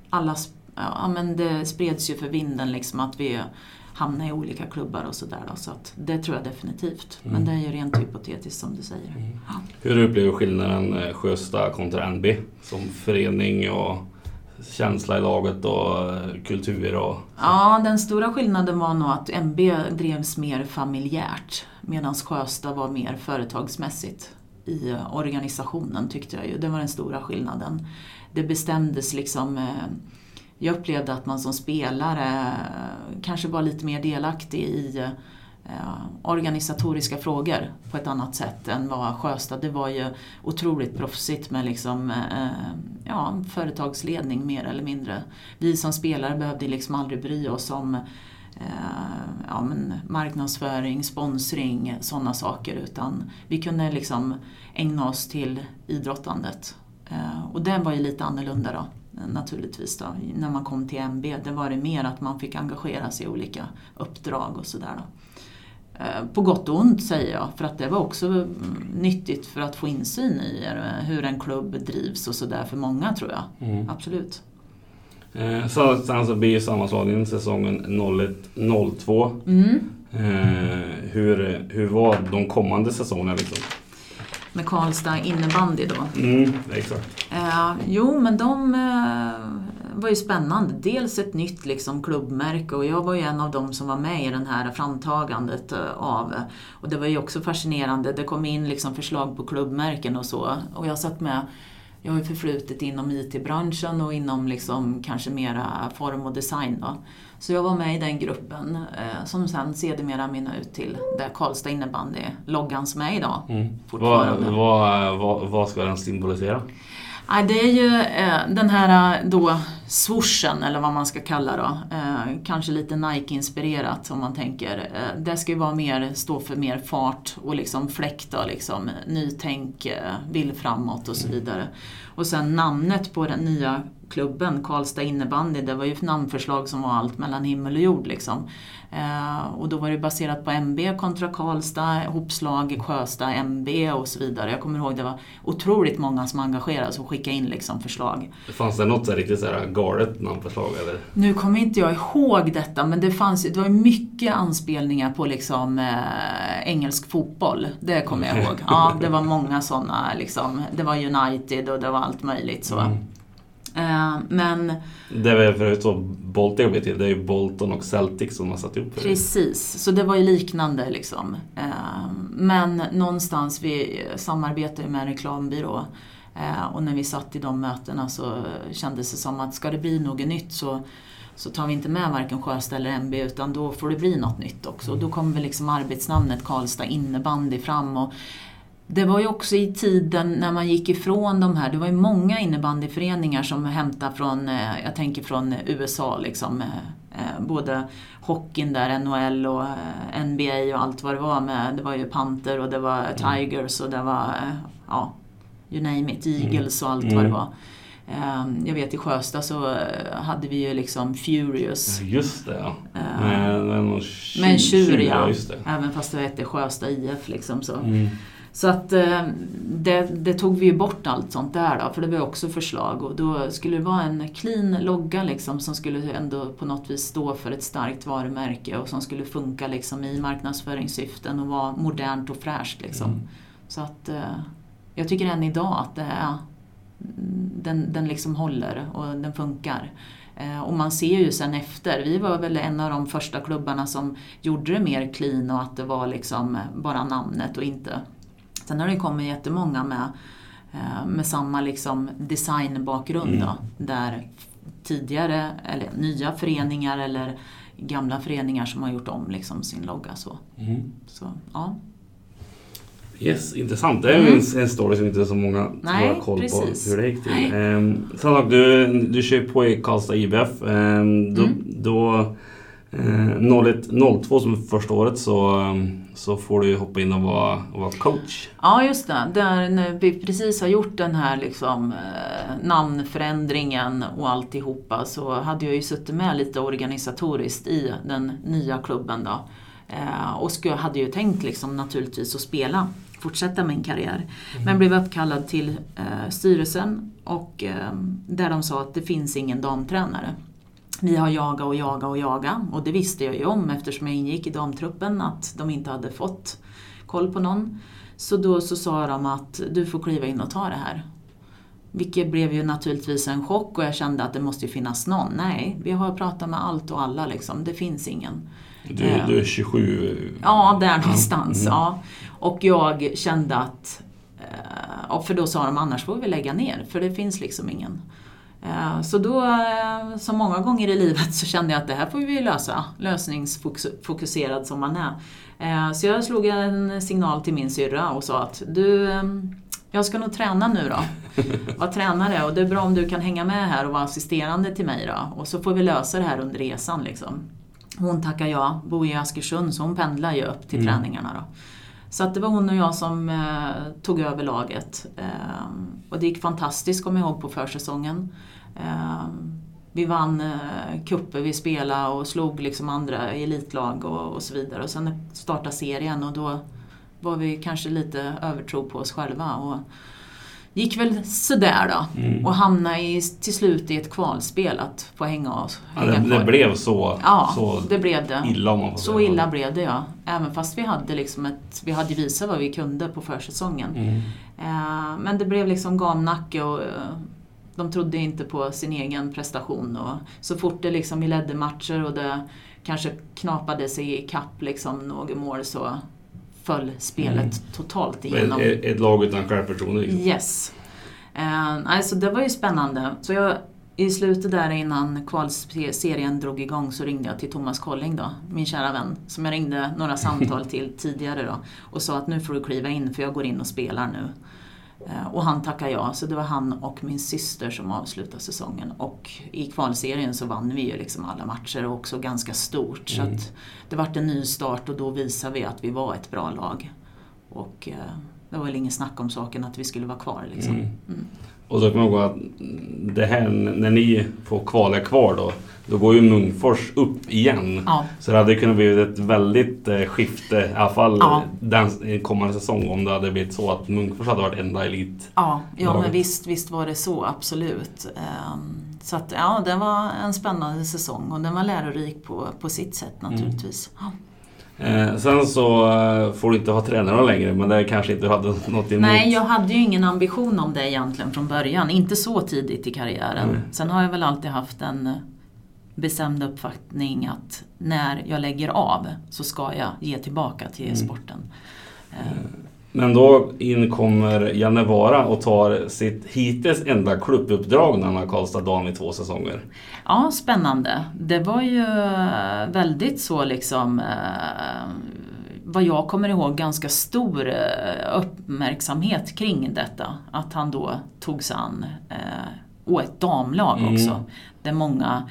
alla, ja men det spreds ju för vinden liksom att vi hamnade i olika klubbar och sådär. Så att det tror jag definitivt. Men Mm. det är ju rent hypotetiskt som du säger. Ja. Hur upplever du skillnaden eh, Sjösta kontra NB? Som förening och känsla i laget och eh, kultur och... Ja, den stora skillnaden var nog att MB drevs mer familjärt medan Sjösta var mer företagsmässigt i eh, organisationen tyckte jag ju. Det var den stora skillnaden. Det bestämdes liksom eh, jag upplevde att man som spelare kanske var lite mer delaktig i eh, organisatoriska frågor på ett annat sätt än vad Sjöstad, det var ju otroligt proffsigt med liksom, eh, ja, företagsledning mer eller mindre. Vi som spelare behövde liksom aldrig bry oss om eh, ja, men marknadsföring, sponsring, sådana saker utan vi kunde liksom ägna oss till idrottandet. Och det var ju lite annorlunda då naturligtvis då, när man kom till MB. Det var det mer att man fick engagera sig i olika uppdrag och sådär. Eh, På gott och ont säger jag, för att det var också mm, nyttigt för att få insyn i eh, hur en klubb drivs och sådär för många tror jag. Mm. Absolut. Eh, så, sen så blir sammanslagningen säsongen 01-02. Mm. Eh, hur, hur var de kommande säsongerna liksom? Med Karlstad innebandy då. Mm, exakt. Eh, jo, men de eh, var ju spännande. Dels ett nytt liksom, klubbmärke och jag var ju en av dem som var med i den här framtagandet eh, av. Och det var ju också fascinerande. Det kom in liksom, förslag på klubbmärken och så. Och jag satt med jag har ju förflutit inom IT-branschen och inom liksom kanske mera form och design. Då. Så jag var med i den gruppen eh, som sen sedermera mynnade ut till där Karlstad innebandy, loggan som är idag. Mm. Vad, vad, vad, vad ska den symbolisera? Ja, det är ju eh, den här eh, då swooshen eller vad man ska kalla då. Eh, kanske lite Nike-inspirerat om man tänker. Eh, det ska ju vara mer, stå för mer fart och liksom fläkt och liksom nytänk, eh, vill framåt och så vidare. Och sen namnet på den nya klubben, Karlstad innebandy, det var ju ett namnförslag som var allt mellan himmel och jord. Liksom. Eh, och då var det baserat på MB kontra Karlstad, hopslag Sjösta MB och så vidare. Jag kommer ihåg det var otroligt många som engagerade sig och skickade in liksom förslag. Fanns det något så riktigt så här galet namnförslag? Eller? Nu kommer inte jag ihåg detta men det, fanns, det var mycket anspelningar på liksom, eh, engelsk fotboll. Det kommer jag ihåg. Ja, det var många sådana. Liksom, det var United och det var allt möjligt. så. Mm. Eh, men... Det är för så Bolton jag vet till, det är ju Bolton och Celtic som har satt ihop det. Precis, så det var ju liknande liksom. Eh, men någonstans, vi samarbetar ju med en reklambyrå. Eh, och när vi satt i de mötena så kändes det som att ska det bli något nytt så så tar vi inte med varken Sjösta eller MB utan då får det bli något nytt också. Och då kommer väl liksom arbetsnamnet Karlstad innebandy fram. Och det var ju också i tiden när man gick ifrån de här, det var ju många innebandyföreningar som hämtade från, eh, jag tänker från USA liksom. Eh, eh, både hockeyn där, NHL och NBA och allt vad det var med. Det var ju Panther och det var mm. Tigers och det var, ja, you name it, mm. Eagles och allt mm. vad det var. Jag vet i Sjösta så hade vi ju liksom Furious. Just det ja. Med, med en tjur ja. Även fast det hette Sjösta IF liksom så. Mm. Så att eh, det, det, tog vi ju bort allt sånt där då, för det var också förslag. Och då skulle det vara en clean logga liksom, som skulle ändå på något vis stå för ett starkt varumärke och som skulle funka liksom, i marknadsföringssyften och vara modernt och fräscht. Liksom. Mm. Så att eh, jag tycker än idag att det är, den, den liksom håller och den funkar. Eh, och man ser ju sen efter, vi var väl en av de första klubbarna som gjorde det mer clean och att det var liksom bara namnet och inte Sen har det kommit jättemånga med, eh, med samma liksom designbakgrund mm. då, där tidigare, eller nya föreningar eller gamla föreningar som har gjort om liksom sin logga. Så. Mm. så ja. Yes, intressant. Det är mm. en, en story som inte så många Nej, har koll precis. på hur det gick till. Um, du, du kör på i Karlstad IBF. Um, då, mm. då Eh, 02 som första året så, så får du hoppa in och vara, och vara coach. Ja just det, där när vi precis har gjort den här liksom, eh, namnförändringen och alltihopa så hade jag ju suttit med lite organisatoriskt i den nya klubben då. Eh, och skulle, hade ju tänkt liksom naturligtvis att spela, fortsätta min karriär. Mm. Men blev uppkallad till eh, styrelsen och eh, där de sa att det finns ingen damtränare. Vi har jagat och jagat och jagat och det visste jag ju om eftersom jag ingick i damtruppen att de inte hade fått koll på någon. Så då så sa de att du får kliva in och ta det här. Vilket blev ju naturligtvis en chock och jag kände att det måste ju finnas någon. Nej, vi har pratat med allt och alla liksom. Det finns ingen. Du, du är 27? Ja, där någonstans. Mm. Ja. Och jag kände att, eh, för då sa de annars får vi lägga ner för det finns liksom ingen. Eh, så då, eh, som många gånger i livet, så kände jag att det här får vi lösa, lösningsfokuserad som man är. Eh, så jag slog en signal till min syrra och sa att du, jag ska nog träna nu då. Vara tränare och det är bra om du kan hänga med här och vara assisterande till mig då. Och så får vi lösa det här under resan liksom. Hon tackar ja, bor i Askersund så hon pendlar ju upp till mm. träningarna då. Så att det var hon och jag som eh, tog över laget. Eh, och det gick fantastiskt, kommer jag ihåg, på försäsongen. Eh, vi vann eh, kupper, vi spelade och slog liksom andra elitlag och, och så vidare. Och sen startade serien och då var vi kanske lite övertro på oss själva. Och, gick väl sådär då. Mm. Och hamnade i, till slut i ett kvalspel att få hänga hänga ja, det, det, blev så, ja, så det blev det. illa om man får Så säga. illa blev det ja. Även fast vi hade liksom ett, vi hade visat vad vi kunde på försäsongen. Mm. Eh, men det blev liksom gamnacke och eh, de trodde inte på sin egen prestation. Och så fort det liksom, vi ledde matcher och det kanske knapade sig i kapp liksom några mål så föll spelet mm. totalt igenom. Ett, ett lag utan självförtroende? Liksom. Yes. Eh, alltså det var ju spännande. Så jag, I slutet där innan kvalserien drog igång så ringde jag till Thomas Colling då, min kära vän, som jag ringde några samtal till tidigare då och sa att nu får du kliva in för jag går in och spelar nu. Eh, och han tackade ja, så det var han och min syster som avslutade säsongen. Och i kvalserien så vann vi ju liksom alla matcher och också ganska stort. Mm. Så det vart en ny start och då visade vi att vi var ett bra lag. Och eh, det var väl ingen snack om saken att vi skulle vara kvar. Liksom. Mm. Mm. Och då kan man ihåg att det här, när ni får kvala kvar då, då går ju Munkfors upp igen. Ja. Så det hade kunnat bli ett väldigt eh, skifte, i alla fall ja. den kommande säsong, om det hade blivit så att Munkfors hade varit enda elit. Ja, ja men visst, visst var det så, absolut. Um, så att ja, det var en spännande säsong och den var lärorik på, på sitt sätt naturligtvis. Mm. Eh, sen så eh, får du inte ha tränare längre, men det kanske inte du hade något emot? Nej, jag hade ju ingen ambition om det egentligen från början. Inte så tidigt i karriären. Mm. Sen har jag väl alltid haft en bestämd uppfattning att när jag lägger av så ska jag ge tillbaka till mm. sporten. Eh. Men då inkommer Janne Vara och tar sitt hittills enda klubbuppdrag när han har Karlstad Dam i två säsonger. Ja, spännande. Det var ju väldigt så liksom eh, vad jag kommer ihåg ganska stor eh, uppmärksamhet kring detta. Att han då tog sig an, och ett damlag mm. också. Där många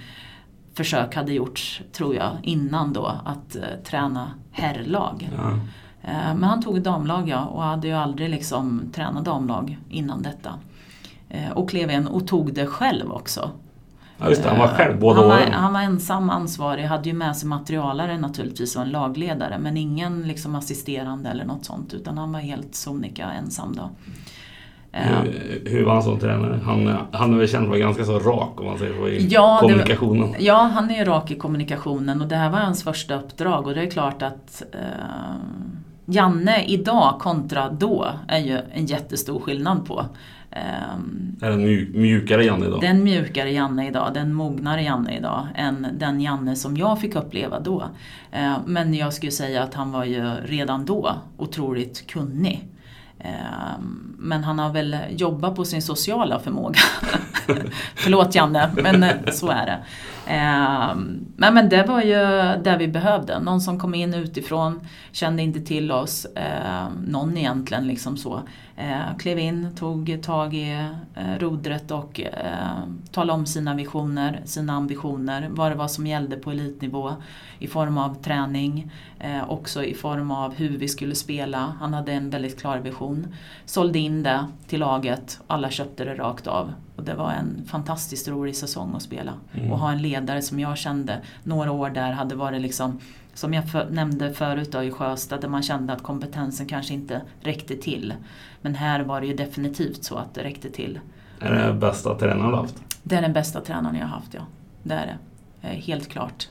försök hade gjorts, tror jag, innan då att träna herrlag. Ja. Eh, men han tog ett damlag ja, och hade ju aldrig liksom tränat damlag innan detta. Eh, och klev in och tog det själv också. Ja just det, han var själv båda han var, åren. Han var ensam ansvarig, hade ju med sig materialare naturligtvis och en lagledare men ingen liksom assisterande eller något sånt utan han var helt sonika ensam då. Hur, hur var han som tränare? Han, han är väl känd för ganska så rak om man säger så i ja, kommunikationen. Det, ja, han är ju rak i kommunikationen och det här var hans första uppdrag och det är klart att eh, Janne idag kontra då är ju en jättestor skillnad på. Um, är den mjukare Janne idag? Den mjukare Janne idag, den mognare Janne idag än den Janne som jag fick uppleva då. Uh, men jag skulle säga att han var ju redan då otroligt kunnig. Ehm, men han har väl jobbat på sin sociala förmåga. Förlåt Janne, men eh, så är det. Eh, men, men det var ju det vi behövde. Någon som kom in utifrån, kände inte till oss. eh, någon egentligen liksom så. Klev in, tog tag i eh, rodret och talade om sina visioner, sina ambitioner. Vad det var som gällde på elitnivå i form av träning. Också i form av hur vi skulle spela. Han hade en väldigt klar vision. Sålde in det till laget, alla köpte det rakt av. Och det var en fantastiskt rolig säsong att spela. Mm. Och ha en ledare som jag kände några år där hade varit liksom som jag för, nämnde förut då, i Sjöstad där man kände att kompetensen kanske inte räckte till. Men här var det ju definitivt så att det räckte till. Är det bästa tränaren du har haft? Det är den bästa tränaren jag har haft ja. Det är det. Eh, helt klart.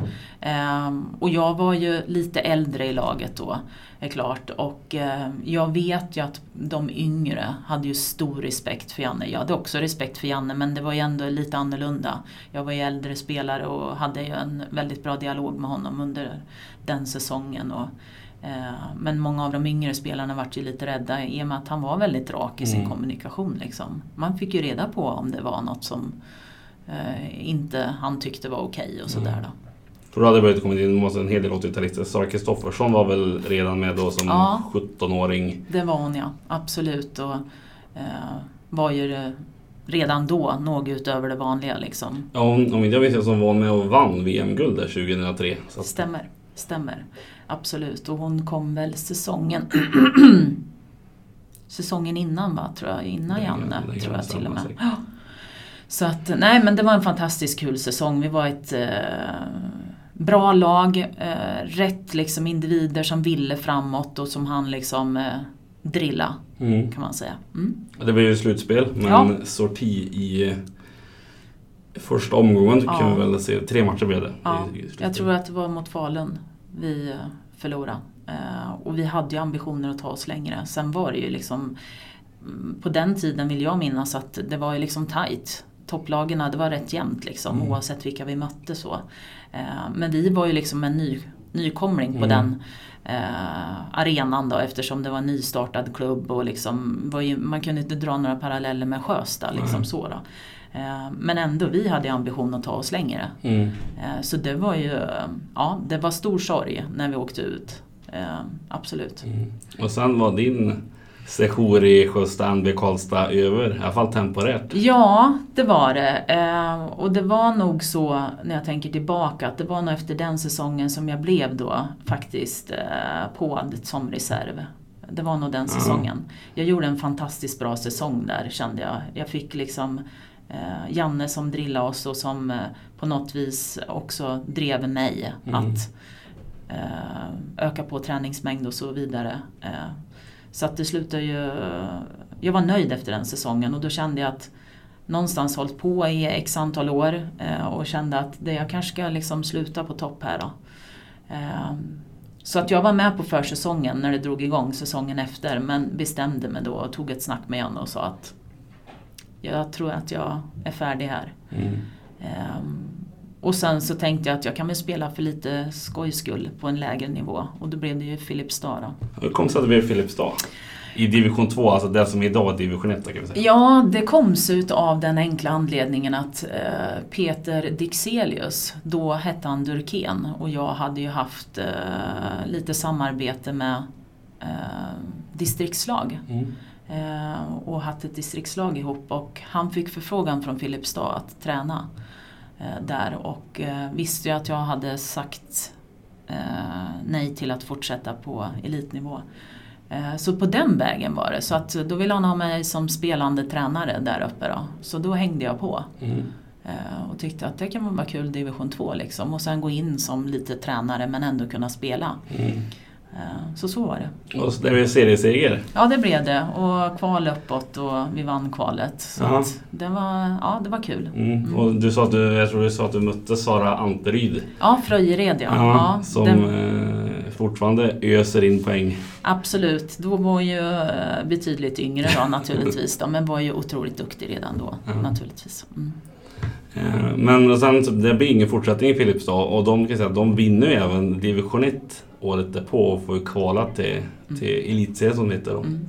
Um, och jag var ju lite äldre i laget då, är klart. Och uh, jag vet ju att de yngre hade ju stor respekt för Janne. Jag hade också respekt för Janne men det var ju ändå lite annorlunda. Jag var ju äldre spelare och hade ju en väldigt bra dialog med honom under den säsongen. Och, uh, men många av de yngre spelarna vart ju lite rädda i och med att han var väldigt rak i sin mm. kommunikation. Liksom. Man fick ju reda på om det var något som eh, inte han tyckte var okej okay och sådär mm. då. För då hade börjat komma in en hel del 80-talister. Sara Kristoffersson var väl redan med då som ja, 17-åring? det var hon ja, absolut. Och, eh, var ju redan då något utöver det vanliga liksom. Ja, om, om inte jag vet jag som var med och vann VM-guld där 2003. Så. Stämmer, stämmer. Absolut. Och hon kom väl säsongen säsongen innan va, tror jag. Innan Janne, tror jag till och med. Så att, nej men det var en fantastiskt kul säsong. Vi var ett eh, bra lag, eh, rätt liksom individer som ville framåt och som han liksom eh, drilla, mm. kan man säga. Mm. Det var ju slutspel, men ja. sorti i första omgången ja. kan vi väl se. Tre matcher blev det. Ja. Jag tror att det var mot Falun vi eh, förlorade. Eh, och vi hade ju ambitioner att ta oss längre. Sen var det ju liksom mm, på den tiden vill jag minnas att det var ju liksom tight topplagen, det var rätt jämnt liksom, mm. oavsett vilka vi mötte. så. Eh, men vi var ju liksom en ny nykomling på Mm. den eh, arenan då eftersom det var en nystartad klubb och liksom ju, man kunde inte dra några paralleller med Sjösta. Liksom Nej. så då. Eh, men ändå, vi hade ambition att ta oss längre. Mm. Eh, så det var ju, ja det var stor sorg när vi åkte ut. Eh, absolut. Mm. Och sen var din session i Sjösta NB Karlstad över, i alla fall temporärt. Ja, det var det. Eh, och det var nog så, när jag tänker tillbaka, att det var nog efter den säsongen som jag blev då faktiskt eh, påad som reserv. Det var nog den säsongen. Jag gjorde en fantastiskt bra säsong där kände jag. Jag fick liksom eh, Janne som drillade oss och som eh, på något vis också drev mig Mm. att eh, öka på träningsmängd och så vidare. Eh, så att det slutade ju... Jag var nöjd efter den säsongen och då kände jag att någonstans hållit på i x antal år eh, och kände att det, jag kanske ska liksom sluta på topp här då. Eh, så att jag var med på försäsongen när det drog igång säsongen efter men bestämde mig då och tog ett snack med Janne och sa att jag tror att jag är färdig här. Mm. Och sen så tänkte jag att jag kan väl spela för lite skojs skull på en lägre nivå och då blev det ju Filipstad då. Hur kom det sig att det blev Filipstad? I division 2, alltså det som idag är division 1 kan vi säga. Ja, det kom sig ut av den enkla anledningen att eh, Peter Dixelius, då hette han Durken och jag hade ju haft eh, lite samarbete med eh, distriktslag. Mm. och haft ett distriktslag ihop och han fick förfrågan från Filipstad att träna där och eh, visste ju att jag hade sagt eh, nej till att fortsätta på elitnivå. Eh, så på den vägen var det. Så att då ville han ha mig som spelande tränare där uppe då. Så då hängde jag på. Mm. eh, Och tyckte att det kan vara kul division 2 liksom. Och sen gå in som lite tränare men ändå kunna spela. Mm. Eh, Så så var det. Och det blev serieseger. Ja det blev det och kval uppåt och vi vann kvalet. Så att det, var, ja, det var kul. Mm. Och du sa att du, jag tror du sa att du mötte Sara Anteryd. Ja, Fröjered ja. Ja, ja som den, eh, fortfarande öser in poäng. absolut. Då var ju eh, betydligt yngre då naturligtvis då, men var ju otroligt duktig redan då Ja. naturligtvis. Mm. Men sen det blir ingen fortsättning i Filipstad och de kan säga, de vinner ju även division 1 året därpå och får ju kvala till, till elitserien som det heter då. Mm.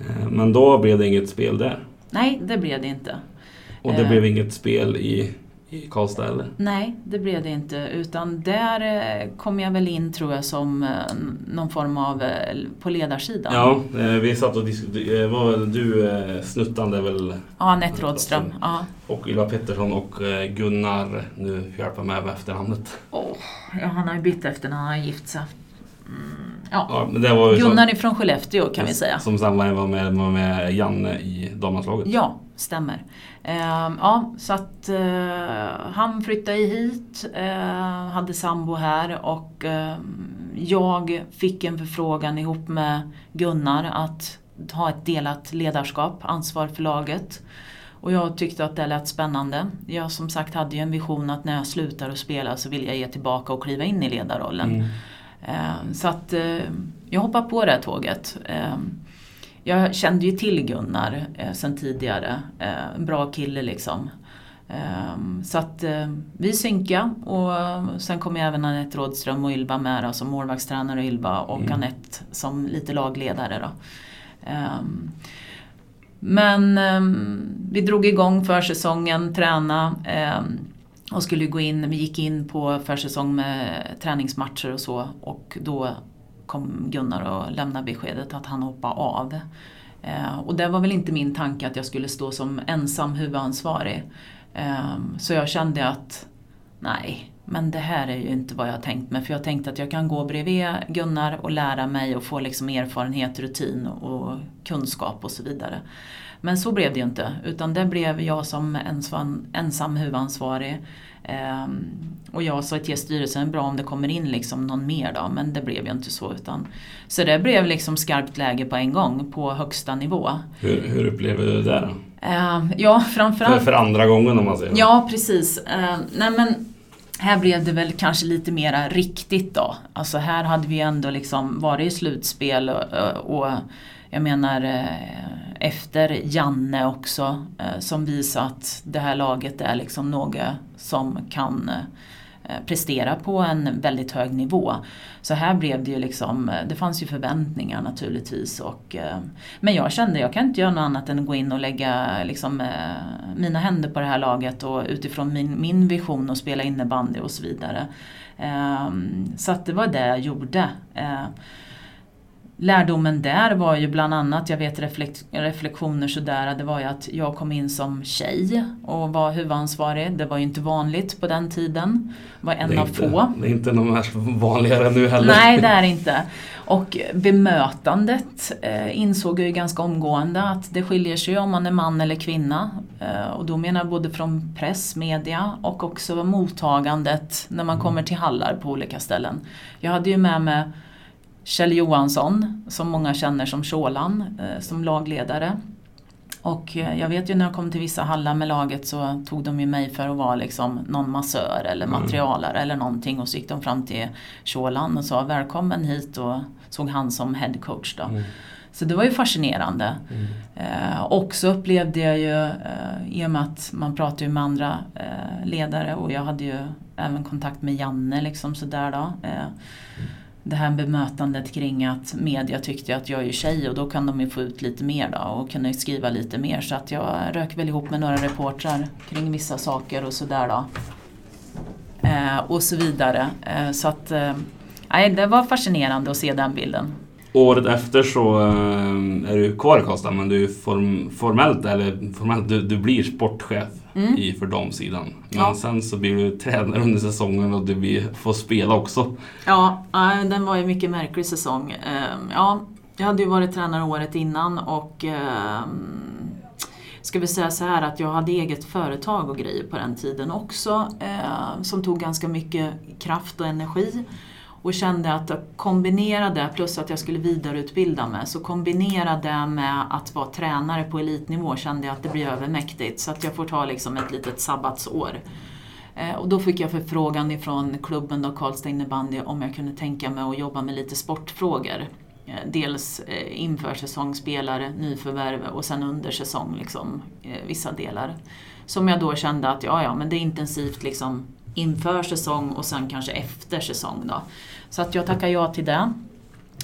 Eh, Men då blev det inget spel där. Nej, det blev det inte. Och det Eh. blev inget spel i, i Karlstad heller. Nej, det blev det inte. Utan där eh, kom jag väl in tror jag som eh, någon form av på ledarsidan. Ja, vi satt och diskuterade. var väl du snuttande väl Ja, Anette Rådström. Ja. och Ylva Pettersson och Gunnar, nu hjälper jag mig med efternamnet. Åh, ja, han har ju bytt efternamn, han har gift sig. Mm, ja. Ja, men det var Gunnar ifrån Skellefteå kan vi som, säga. Som samma var med, var med Janne i damlandslaget. Ja, stämmer. Ehm, ja, så att eh, han flyttade hit, eh, hade sambo här och ehm, jag fick en förfrågan ihop med Gunnar att ha ett delat ledarskap, ansvar för laget. Och jag tyckte att det lät spännande. Jag som sagt hade ju en vision att när jag slutar att spela så vill jag ge tillbaka och kliva in i ledarrollen. Mm. Eh, Så att eh, jag hoppar på det här tåget. Eh, Jag kände ju till Gunnar eh, sen tidigare. En bra kille liksom. Så att vi synka och sen kom även Anette Rådström och Ylva med då, som målvaktstränare Ylva och Mm. Anette som lite lagledare. Då. Men vi drog igång försäsongen, träna och skulle gå in, vi gick in på försäsong med träningsmatcher och så och då kom Gunnar och lämnade beskedet att han hoppade av. Eh, och det var väl inte min tanke att jag skulle stå som ensam huvudansvarig. Eh, så jag kände att nej, men det här är ju inte vad jag tänkt mig. För jag tänkte att jag kan gå bredvid Gunnar och lära mig och få liksom erfarenhet, rutin och kunskap och så vidare. Men så blev det ju inte. Utan det blev jag som ensam, ensam huvudansvarig. Ehm, och jag sa till styrelsen, bra om det kommer in liksom någon mer då. Men det blev ju inte så. Utan, så det blev liksom skarpt läge på en gång på högsta nivå. Hur, hur upplever du det då? Ehm, ja, För, framförallt för andra gången om man säger. Ja, precis. Eh, nej men här blev det väl kanske lite mera riktigt då. Alltså här hade vi ändå liksom varit i slutspel och, och jag menar eh, efter Janne också eh, som visar att det här laget är liksom något som kan eh, prestera på en väldigt hög nivå. Så här blev det ju liksom, eh, det fanns ju förväntningar naturligtvis. Och, men jag kände, jag kan inte göra något annat än att gå in och lägga liksom, mina händer på det här laget och utifrån min, min vision och spela innebandy och så vidare. Ehm, så att det var det jag gjorde. Ehm, Lärdomen där var ju bland annat, jag vet reflek reflektioner sådär, det var ju att jag kom in som tjej och var huvudansvarig. Det var ju inte vanligt på den tiden. Var en av inte, få. Det är inte något vanligare nu heller. Nej, det är inte. Och bemötandet eh, insåg jag ju ganska omgående att det skiljer sig om man är man eller kvinna. Eh, och då menar jag både från press, media och också mottagandet när man kommer till hallar på olika ställen. Jag hade ju med mig Kjell Johansson, som många känner som Sjålan, eh, som lagledare. Och eh, jag vet ju när jag kom till vissa hallar med laget så tog de ju mig för att vara liksom någon massör eller mm. materialare mm. eller någonting och så gick de fram till Sjålan och sa välkommen hit och såg han som headcoach då. Mm. Så det var ju fascinerande. Mm. Eh, och så upplevde jag ju, eh, i och med att man pratar ju med andra eh, ledare och jag hade ju även kontakt med Janne liksom sådär då. Eh, det här bemötandet kring att media tyckte att jag är tjej och då kan de ju få ut lite mer då och kunna skriva lite mer. Så att jag rök väl ihop med några reportrar kring vissa saker och sådär då. Eh, och så vidare. Eh, så att, eh, det var fascinerande att se den bilden. Året efter så eh, är du kvar i Karlstad men du är form, formellt, eller formellt, du, du blir sportchef mm. i för damsidan. Men ja. sen så blir du tränare under säsongen och du får spela också. Ja, den var ju mycket märklig säsong. Ehm, ja, jag hade ju varit tränare året innan och ehm, ska vi säga så här att jag hade eget företag och grejer på den tiden också eh, som tog ganska mycket kraft och energi och kände att kombinera det, plus att jag skulle vidareutbilda mig, så kombinera det med att vara tränare på elitnivå kände jag att det blir övermäktigt. Så att jag får ta liksom ett litet sabbatsår. Eh, och då fick jag förfrågan ifrån klubben då, Karlstad innebandy, om jag kunde tänka mig att jobba med lite sportfrågor. Eh, dels eh, inför säsongspelare, nyförvärv och sen under säsong, liksom, vissa delar. Som jag då kände att ja, ja, men det är intensivt liksom inför säsong och sen kanske efter säsong. Då. Så att jag tackade ja till det.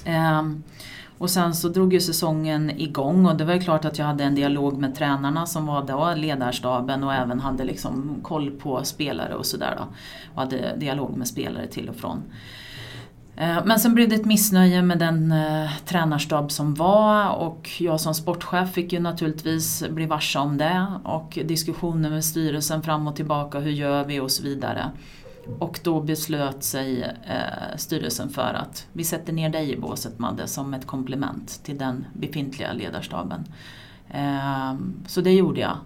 Ehm, och sen så drog ju säsongen igång och det var ju klart att jag hade en dialog med tränarna som var då ledarstaben och även hade liksom koll på spelare och sådär. Och hade dialog med spelare till och från. Eh, men sen blev det ett missnöje med den eh, tränarstab som var och jag som sportchef fick ju naturligtvis bli varse om det och diskussioner med styrelsen fram och tillbaka, hur gör vi och så vidare. Och då beslöt sig eh, styrelsen för att vi sätter ner dig i båset Madde som ett komplement till den befintliga ledarstaben. Eh, så det gjorde jag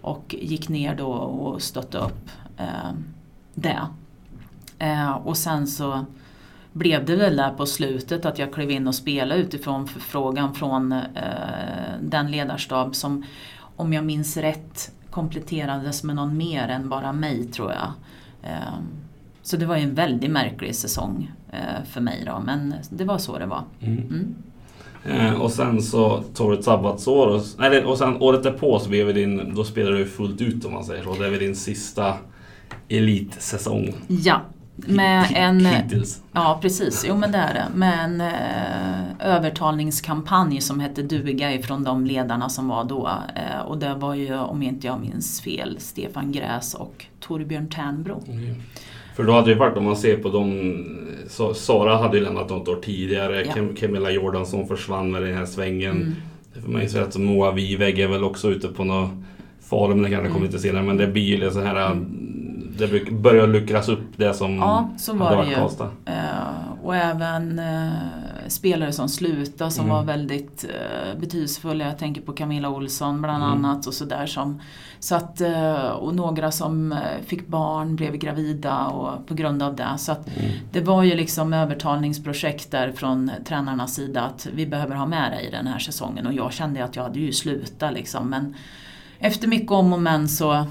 och gick ner då och stötte upp eh, det. Eh, och sen så blev det väl där på slutet att jag klev in och spelade utifrån förfrågan från eh, den ledarstab som om jag minns rätt kompletterades med någon mer än bara mig tror jag. Ehm, så det var ju en väldigt märklig säsong eh, för mig då, men det var så det var. Mm. Mm. Eh, och sen så tog du ett sabbatsår och, nej, och sen året därpå så blev din, då spelade du fullt ut om man säger så. Det är väl din sista elitsäsong? Ja, med en... Hittills. Ja precis, jo men det är det. Med en eh, övertalningskampanj som hette Duga ifrån de ledarna som var då. Eh, och det var ju, om inte jag minns fel, Stefan Gräs och Torbjörn Ternbro. Mm. För då hade det varit, om man ser på de... Sara hade ju lämnat något år tidigare. Ja. Camilla Jordansson försvann med den här svängen. Mm. Det får man ju att Moa Wiveg är väl också ute på något det kanske mm. kommer lite senare. Men det blir ju så här... Mm det börjar luckras upp det som ja, så var varit Karlstad. Uh, och även uh, spelare som slutade som mm. var väldigt uh, betydelsefulla. Jag tänker på Camilla Olsson bland mm. annat och sådär. Som, så att, och några som fick barn, blev gravida och på grund av det. Så att mm. det var ju liksom övertalningsprojekt där från tränarnas sida att vi behöver ha med dig i den här säsongen. Och jag kände att jag hade ju slutat liksom. Men efter mycket om och men så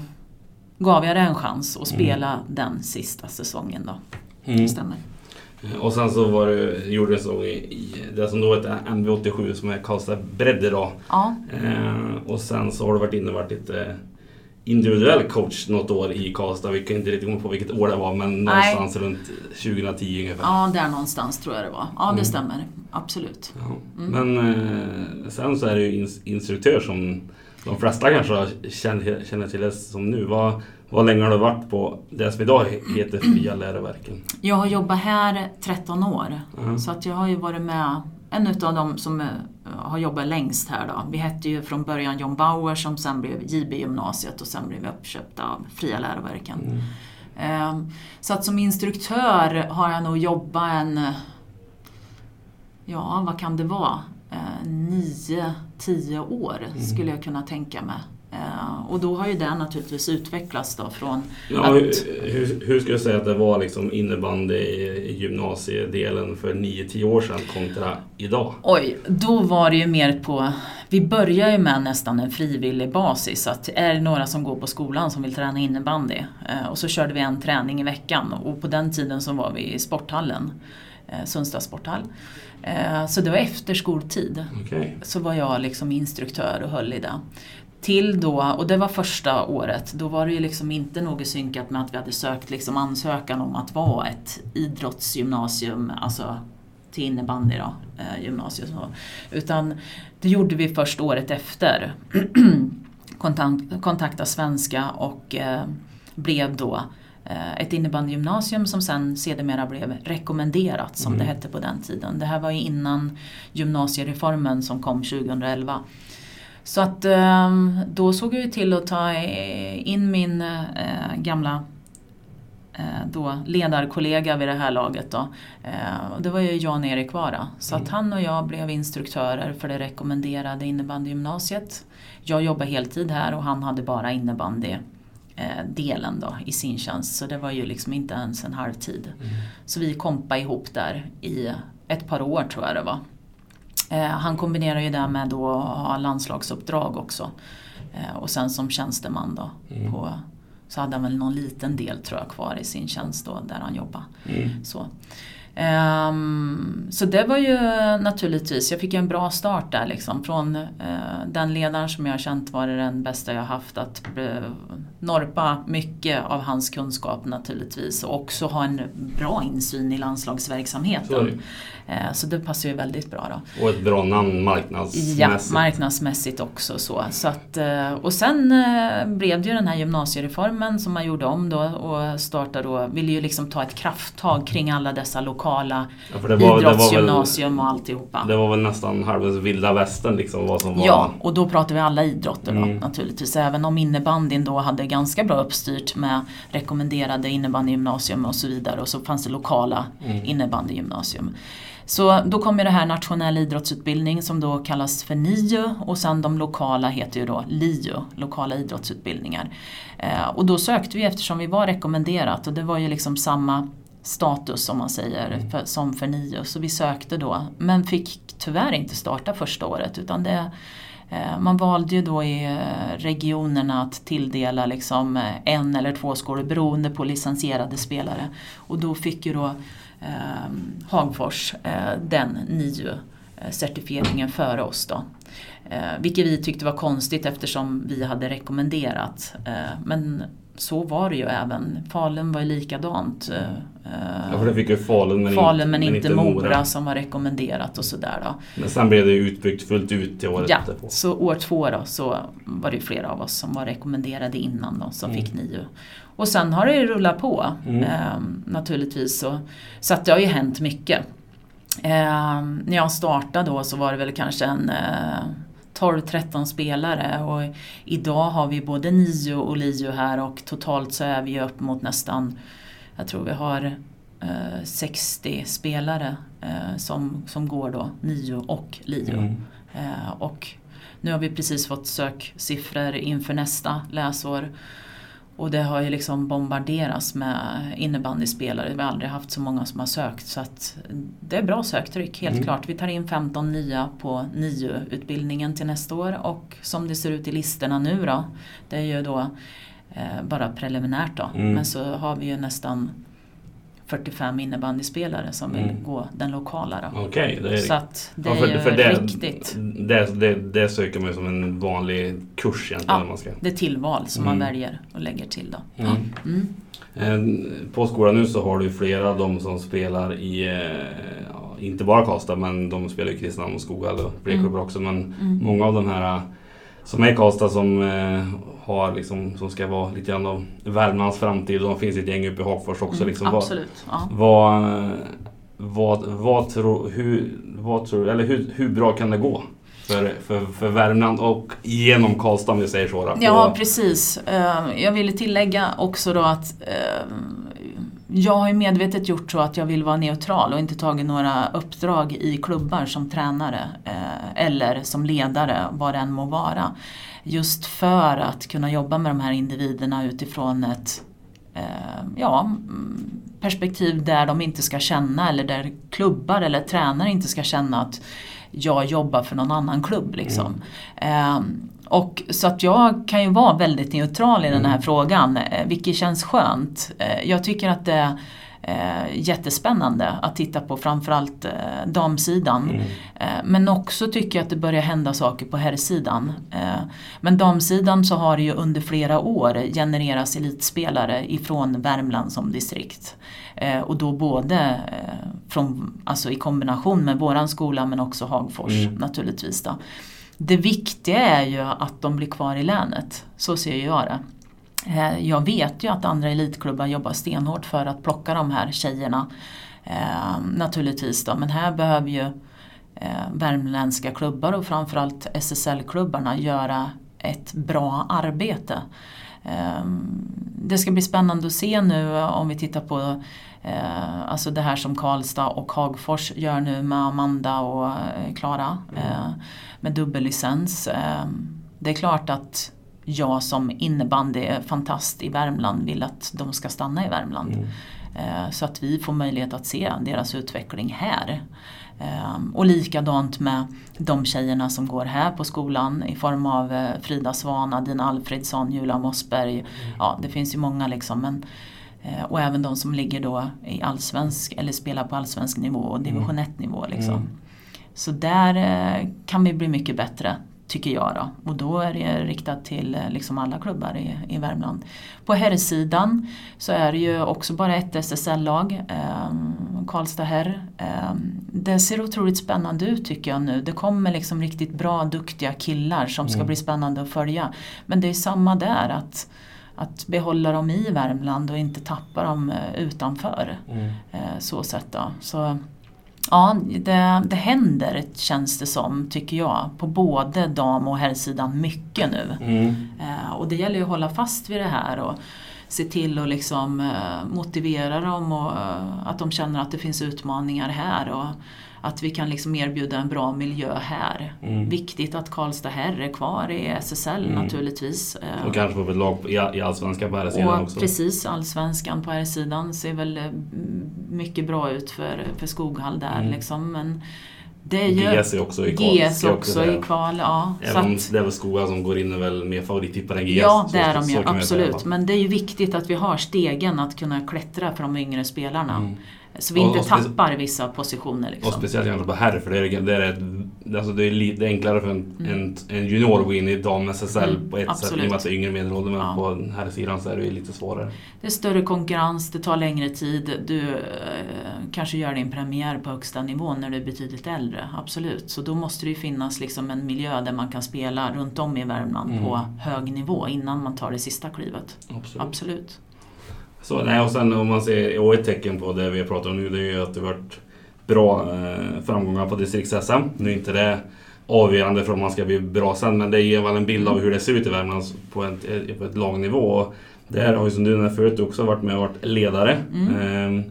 gav jag det en chans att spela mm. den sista säsongen då. Mm. Det stämmer. Eh, och sen så var det, gjorde du så i, i det som då heter MV87 som är Karlstad Bredd idag. Ja. Eh, och sen så har du varit inne och varit lite individuell coach något år i Karlstad. Vi kan inte riktigt komma på vilket år det var men Nej. någonstans runt 2010 ungefär. Ja, där någonstans tror jag det var. Ja, det Mm. stämmer. Absolut. Ja. Mm. Men eh, sen så är det ju ins- instruktör som de flesta kanske känner, känner till det som nu. Vad, vad länge har du varit på det som idag heter Fria läroverken? Jag har jobbat här 13 år. Ja. Så att jag har ju varit med, en utav dem som eh, har jobbat längst här då. Vi hette ju från början John Bauer som sen blev JB gymnasiet och sen blev vi uppköpta av Fria läroverken. Mm. Ehm, Så att som instruktör har jag nog jobbat en, ja vad kan det vara, Eh, nio, tio år skulle jag kunna tänka mig. Eh, Och då har ju det naturligtvis utvecklats då från Ja, att, hur, hur, skulle du säga att det var liksom innebandy i gymnasiedelen för 9-10 år sedan kontra idag? Oj, då var det ju mer på... Vi börjar ju med nästan en frivillig basis. Att är det några som går på skolan som vill träna innebandy eh, och så körde vi en träning i veckan och på den tiden så var vi i sporthallen, eh, Sundsta sporthall. Eh, Så det var efter skoltid Okej. så var jag liksom instruktör och höll i det. Till då, och det var första året, då var det ju liksom inte något synkat med att vi hade sökt liksom ansökan om att vara ett idrottsgymnasium, alltså till innebandy då, eh, gymnasium. Utan det gjorde vi först året efter. Kontakt, kontakta svenska och eh, blev då ett innebandygymnasium som sen sedermera blev rekommenderat som Mm. det hette på den tiden. Det här var ju innan gymnasiereformen som kom 2011. Så att ehm, då såg jag ju till att ta eh, in min eh, gamla eh, då ledarkollega vid det här laget. Då. Eh, det var ju Jan-Erik Vara. Så att han och jag blev instruktörer för det rekommenderade innebandygymnasiet. Jag jobbade heltid här och han hade bara innebandy eh, delen då i sin tjänst. Så det var ju liksom inte ens en halvtid. Så vi kompade ihop där i ett par år tror jag det var. Eh, han kombinerar ju det med då att ha landslagsuppdrag också. Eh, och sen som tjänsteman då. Mm. På, så hade han väl någon liten del tror jag kvar i sin tjänst då där han jobbade. Mm. Så. Ehm, så det var ju naturligtvis, jag fick ju en bra start där liksom. Från eh, den ledaren som jag har känt var den bästa jag haft. Att eh, norpa mycket av hans kunskap naturligtvis. Och också ha en bra insyn i landslagsverksamheten. Sorry. Eh, så det passar ju väldigt bra då. Och ett bra namn Ja, marknadsmässigt. marknadsmässigt också så. så att, eh, och sen eh, blev det ju den här gymnasiereformen som man gjorde om då och startade då, ville ju liksom ta ett krafttag kring alla dessa lokala ja, var, väl, idrottsgymnasium och alltihopa. det var väl nästan halva vilda västern liksom vad som var... Ja, och då pratar vi alla idrotter då Mm. naturligtvis. Även om innebandyn då hade ganska bra uppstyrt med rekommenderade innebandygymnasium och så vidare och så fanns det lokala Mm. innebandygymnasium. Så då kom ju det här nationell idrottsutbildning som då kallas för NIU och sen de lokala heter ju då LIU, lokala idrottsutbildningar. Eh, och då sökte vi eftersom vi var rekommenderat och det var ju liksom samma status om man säger för, som för NIU. Så vi sökte då men fick tyvärr inte starta första året utan det eh, man valde ju då i eh, regionerna att tilldela liksom en eller två skolor beroende på licensierade spelare. Och då fick ju då eh, Hagfors eh, den NIU-certifieringen före oss. Då. Eh, vilket vi tyckte var konstigt eftersom vi hade rekommenderat. Eh, men så var det ju även. Falun var ju likadant. Eh, Ja, för det fick ju Falun men, Falun men, inte, inte Mora som var rekommenderat och sådär då. Men sen blev det utbyggt fullt ut till året Ja, därpå. så år två då så var det flera av oss som var rekommenderade innan då, som Mm. fick nio. Och sen har det ju rullat på Mm. ehm, naturligtvis. Så, så att det har ju hänt mycket. Ehm, när jag startade då så var det väl kanske en eh, 12-13 spelare och idag har vi både NIO och LIO här och totalt så är vi upp mot nästan, jag tror vi har eh, 60 spelare eh, som, som går då NIO och LIO. Mm. Eh, och nu har vi precis fått söksiffror inför nästa läsår. Och det har ju liksom bombarderats med innebandyspelare. Vi har aldrig haft så många som har sökt. Så det är bra söktryck, helt Mm. klart. Vi tar in 15 nya på NIU-utbildningen till nästa år. Och som det ser ut i listorna nu då, det är ju då eh, bara preliminärt då. Mm. Men så har vi ju nästan 45 innebandyspelare som vill Mm. gå den lokala. Då. Okej, det är Så att det Ja, är för, för det, riktigt. Det, det, det söker man ju som en vanlig kurs egentligen. Ja. Man ska. Det är tillval som Mm. man väljer och lägger till. Då. Mm. Mm. På skolan nu så har du flera av de som spelar i, eh, ja, inte bara Karlstad, men de spelar i Kristinehamn och Skoghall och fler Mm. också. Men många av de här som är Karlstad som eh, har liksom, som ska vara lite grann av Värmlands framtid och de finns ett gäng uppe i Hagfors också. Mm, Liksom, vad, Absolut. Ja. vad, vad, vad, tror, hur, vad tror, eller hur, hur bra kan det gå för, för, för Värmland och genom Karlstad om vi säger så? Då, Ja, precis. Eh, Jag ville tillägga också då att eh, jag har ju medvetet gjort så att jag vill vara neutral och inte tagit några uppdrag i klubbar som tränare eh, eller som ledare, vad det än må vara. Just för att kunna jobba med de här individerna utifrån ett eh, ja, mm, perspektiv där de inte ska känna eller där klubbar eller tränare inte ska känna att jag jobbar för någon annan klubb. Liksom. Ehm, och, så att jag kan ju vara väldigt neutral i den här Mm. frågan, eh, vilket känns skönt. Eh, jag tycker att det är eh, jättespännande att titta på framförallt damsidan. Mm. Men också tycker jag att det börjar hända saker på herrsidan. Men damsidan så har det ju under flera år genererats elitspelare ifrån Värmland som distrikt. Och då både från, alltså i kombination med våran skola men också Hagfors Mm. naturligtvis. Då. Det viktiga är ju att de blir kvar i länet. Så ser jag det. Eh, jag vet ju att andra elitklubbar jobbar stenhårt för att plocka de här tjejerna. Eh, naturligtvis då, men här behöver ju eh, värmländska klubbar och framförallt SSL-klubbarna göra ett bra arbete. Eh, det ska bli spännande att se nu om vi tittar på eh, alltså det här som Karlstad och Hagfors gör nu med Amanda och eh, Klara eh, med dubbellicens. Eh, det är klart att jag som innebandyfantast i Värmland vill att de ska stanna i Värmland. Mm. Eh, Så att vi får möjlighet att se deras utveckling här. Eh, Och likadant med de tjejerna som går här på skolan i form av eh, Frida Svana, Dina Alfredsson, Julia Mossberg. Ja, det finns ju många liksom. Men, eh, och även de som ligger då i allsvensk eller spelar på allsvensk nivå och division 1 nivå. Liksom. Mm. Så där eh, kan vi bli mycket bättre, tycker jag. Då. Och då är det riktat till eh, liksom alla klubbar i, i Värmland. På herrsidan så är det ju också bara ett SSL-lag, eh, Karlstad herr. Eh, det ser otroligt spännande ut tycker jag nu. Det kommer liksom riktigt bra, duktiga killar som ska Mm. bli spännande att följa. Men det är samma där, att, att behålla dem i Värmland och inte tappa dem eh, utanför. Mm. Eh, så sätt då. Så, ja, det, det händer känns det som, tycker jag, på både dam och herrsidan mycket nu. Mm. Eh, och det gäller ju att hålla fast vid det här och se till att liksom, eh, motivera dem och eh, att de känner att det finns utmaningar här och att vi kan liksom erbjuda en bra miljö här. Mm. Viktigt att Karlstad herr är kvar i SSL Mm. naturligtvis. Eh, Och kanske få ett lag i, i Allsvenskan på här sidan och också. precis, allsvenskan på här sidan ser väl eh, mycket bra ut för, för Skoghall där Mm. liksom. Men det är ju GS är också i kval. GS också i kval, ja. Även om att, det är väl Skoga som går in är väl mer favorittippare än GS. ja, det är de ju, absolut. Men det är ju viktigt att vi har stegen att kunna klättra för de yngre spelarna. Mm. Så vi Och- inte och tappar vissa positioner. Och Liksom. speciellt kanske på för det är, det är, ett, alltså det är lite enklare för en, en, en junior att gå in i dam-SSL Mm, på ett sätt absolut. i och med att det är yngre medelålder. Men Ja. på här sidan så är det lite svårare. Det är större konkurrens, det tar längre tid. Du eh, kanske gör din premiär på högsta nivå när du är betydligt äldre. Absolut. Så då måste det ju finnas liksom en miljö där man kan spela runt om i Värmland Mm. på hög nivå innan man tar det sista klivet. Absolut. Absolut. Så, nej, och sen om man ser, och ett tecken på det vi pratar om nu det är ju att det varit bra eh, framgångar på distrikts-SM. Nu är inte det avgörande för om man ska bli bra sen men det ger väl en bild av hur det ser ut i Värmland på ett, på ett lagnivå. Där har ju som du nämnde förut också varit med och varit ledare. Mm. Eh,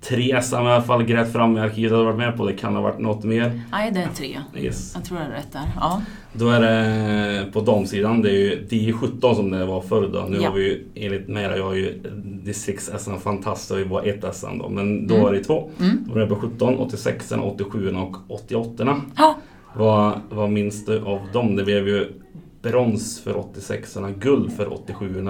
tre SM i alla fall grävt fram i arkivet har varit med på. Det kan ha varit något mer. Nej, det är tre. Yes. Jag tror det är rätt där. Ja. Då är det på damsidan, det är ju 10-17 som det var förr då. Nu Ja. har vi ju enligt Mera, jag har ju distrikts-SM fantast, det har ju bara ett SM då. Men då Mm. var det två. Mm. Då var det på 17, 86, 87 och 88. Ja. Vad, vad minns du av dem? Det blev ju brons för 86 guld för 87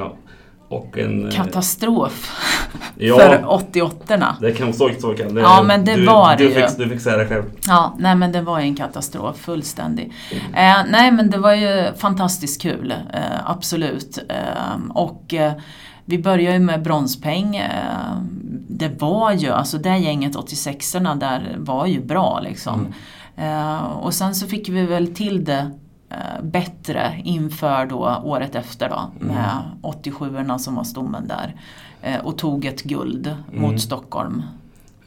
Och en... eh, Katastrof Ja. för 88orna. Det kan så, så det. Ja, men det du, var du det ju. fick, du fick säga det själv. Ja, nej men det var ju en katastrof, fullständig. Eh, nej men det var ju fantastiskt kul, eh, absolut. Eh, och eh, vi började ju med bronspeng. Eh, det var ju, alltså det gänget 86orna där var ju bra liksom. Eh, och sen så fick vi väl till det bättre inför då året efter då med 87orna som var stommen där. Eh, och tog ett guld mot Stockholm.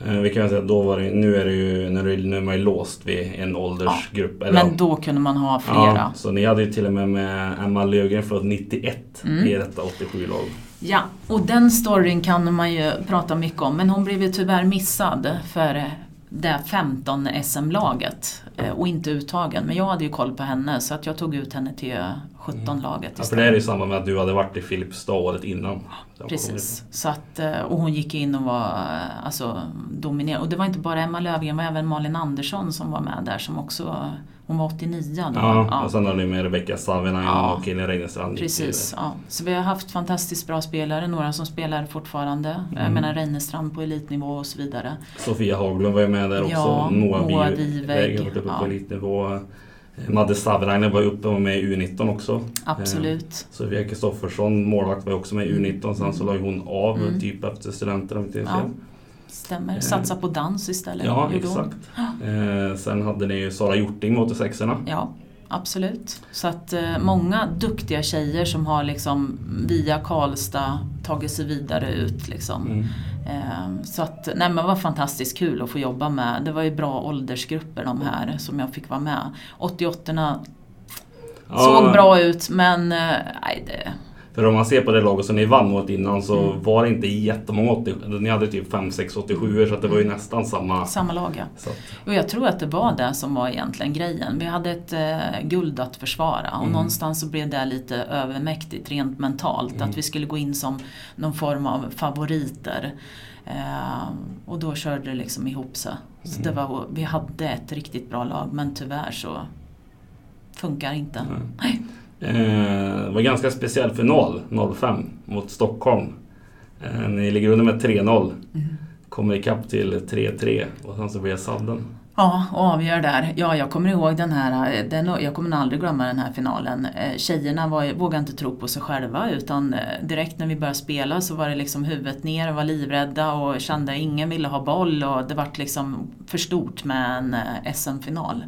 Eh, Vi kan säga då var det, nu är det ju, när det, nu är man ju låst vid en åldersgrupp. eller ja. Men då kunde man ha flera. Ja, så ni hade ju till och med med Emma Löfgren född 91 Mm. i detta 87-lag. Ja, och den storyn kan man ju prata mycket om men hon blev ju tyvärr missad för det 15 SM-laget eh, och inte uttagen. Men jag hade ju koll på henne så att jag tog ut henne till 17-laget Ja, för det är ju samma med att du hade varit i Filipstad året innan. Precis. Så att, eh, och hon gick in och var eh, alltså, dominerande. Och det var inte bara Emma Löfgren, det var även Malin Andersson som var med där som också, hon var 89 då. Ja, och sen hade ni med Rebecka Savinainen Ja. och Elin Reinestrand. Precis, ja. Så vi har haft fantastiskt bra spelare, några som spelar fortfarande. Jag Mm. menar Reinestrand på elitnivå och så vidare. Sofia Haglund var ju med där också. Ja, Moa Biväg, har varit uppe ja. på elitnivå. Madde Savinainen var uppe och var med i U19 också. Absolut. Sofia Kristoffersson, målvakt, var också med i U19. Sen så la hon av Mm. typ efter studenten om inte jag Ja, fel. Stämmer. Satsa på dans istället. Ja, exakt. Eh, sen hade ni ju Sara Hjorting med 86orna. Ja, absolut. Så att eh, många duktiga tjejer som har liksom via Karlstad tagit sig vidare ut. Liksom. Mm. Eh, så att, nej men det var fantastiskt kul att få jobba med. Det var ju bra åldersgrupper de här som jag fick vara med. 88orna Ja, såg bra ut men eh, nej, det, För om man ser på det laget som ni vann mot innan så Mm. var det inte jättemånga 80, Ni hade typ 5, 6, 87 så det var ju nästan samma. samma lag ja. Så Och jag tror att det var det som var egentligen grejen. Vi hade ett eh, guld att försvara och Mm. någonstans så blev det lite övermäktigt rent mentalt. Mm. Att vi skulle gå in som någon form av favoriter. Eh, och då körde det liksom ihop sig. Så det Mm. var, vi hade ett riktigt bra lag men tyvärr så funkar inte. Mm. Nej. Eh, det var en ganska speciell final 05 mot Stockholm. Eh, ni ligger under med 3-0. Mm. Kommer ikapp till 3-3 och sen så blir det sadden. Ja, och avgör där. Ja, jag kommer ihåg den här, eh, den, jag kommer aldrig glömma den här finalen. Eh, Tjejerna var, vågade inte tro på sig själva utan eh, direkt när vi började spela så var det liksom huvudet ner och var livrädda och kände att ingen ville ha boll och det vart liksom för stort med en eh, SM-final.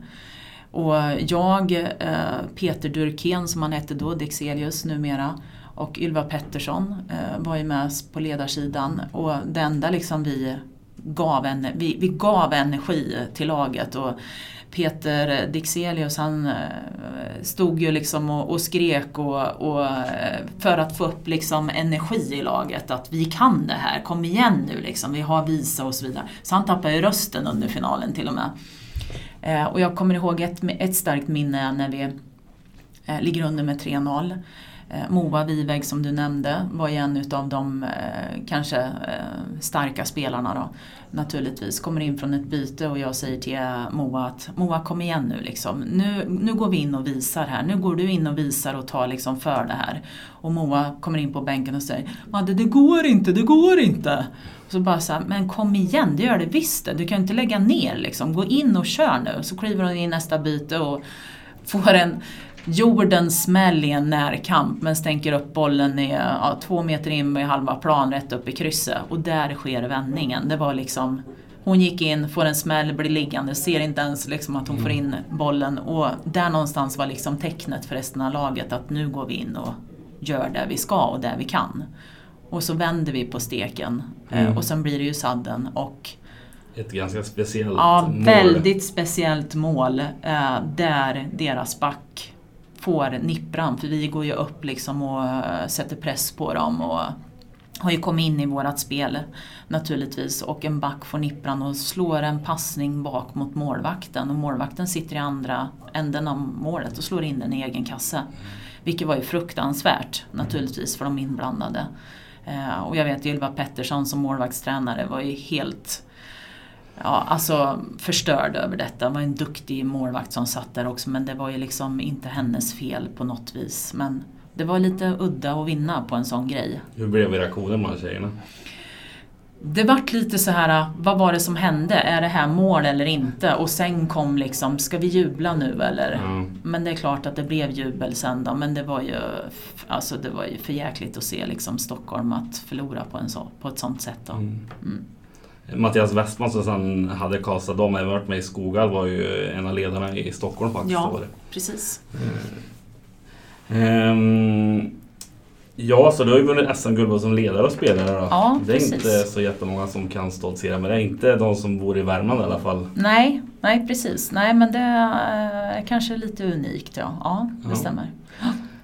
Och jag, eh, Peter Durkén som han hette då, Dexelius numera, och Ylva Pettersson eh, var ju med på ledarsidan och det enda liksom vi gav, en, vi, vi gav energi till laget. Och Peter Dixelius han eh, stod ju liksom och, och skrek och, och, för att få upp liksom energi i laget. Att vi kan det här, kom igen nu liksom, vi har visa och så vidare. Så han tappade ju rösten under finalen till och med. Eh, och jag kommer ihåg ett, ett starkt minne när vi eh, ligger under med 3-0. Eh, Moa Viväg som du nämnde var ju en av de eh, kanske eh, starka spelarna då. Naturligtvis. Kommer in från ett byte och jag säger till Moa att Moa kom igen nu liksom. Nu, nu går vi in och visar här. Nu går du in och visar och tar liksom för det här. Och Moa kommer in på bänken och säger Madde det går inte, det går inte. Och så bara så här, men kom igen, det gör det visst det. Du kan inte lägga ner liksom. Gå in och kör nu. Så kliver hon in i nästa byte och får en jordens smäll i en närkamp men stänker upp bollen i, ja, två meter in i halva plan rätt upp i krysset. Och där sker vändningen. Det var liksom hon gick in, får en smäll, blir liggande, ser inte ens liksom att hon får in bollen. Och där någonstans var liksom tecknet för resten av laget att nu går vi in och gör det vi ska och det vi kan. Och så vänder vi på steken eh, Mm. och sen blir det ju sadden och Ett ganska speciellt Ja, mål. väldigt speciellt mål eh, där deras back får nippran. För vi går ju upp liksom och eh, sätter press på dem och har ju kommit in i vårat spel naturligtvis. Och en back får nippran och slår en passning bak mot målvakten. Och målvakten sitter i andra änden av målet och slår in den i egen kasse. Vilket var ju fruktansvärt naturligtvis för de inblandade. Eh, och jag vet Ylva Pettersson som målvaktstränare var ju helt ja, alltså förstörd över detta. Det var en duktig målvakt som satt där också men det var ju liksom inte hennes fel på något vis. Men det var lite udda att vinna på en sån grej. Hur blev reaktionen bland tjejerna? Det vart lite så här, vad var det som hände? Är det här mål eller inte? Och sen kom liksom, ska vi jubla nu eller? Ja. Men det är klart att det blev jubel sen då, men det var ju, alltså det var ju för jäkligt att se liksom Stockholm att förlora på, en så, på ett sånt sätt. Då. Mm. Mm. Mattias Westman som sen hade Karlstad, de har varit med i Skogal, var ju en av ledarna i Stockholm faktiskt. Ja. Precis. Ehm, ja, så du har ju vunnit SM-guld som ledare och spelare då. Ja, det är precis. inte så jättemånga som kan stoltsera med det. Inte de som bor i Värmland i alla fall. Nej, nej precis. Nej men det är kanske lite unikt ja. Ja, det Ja. stämmer.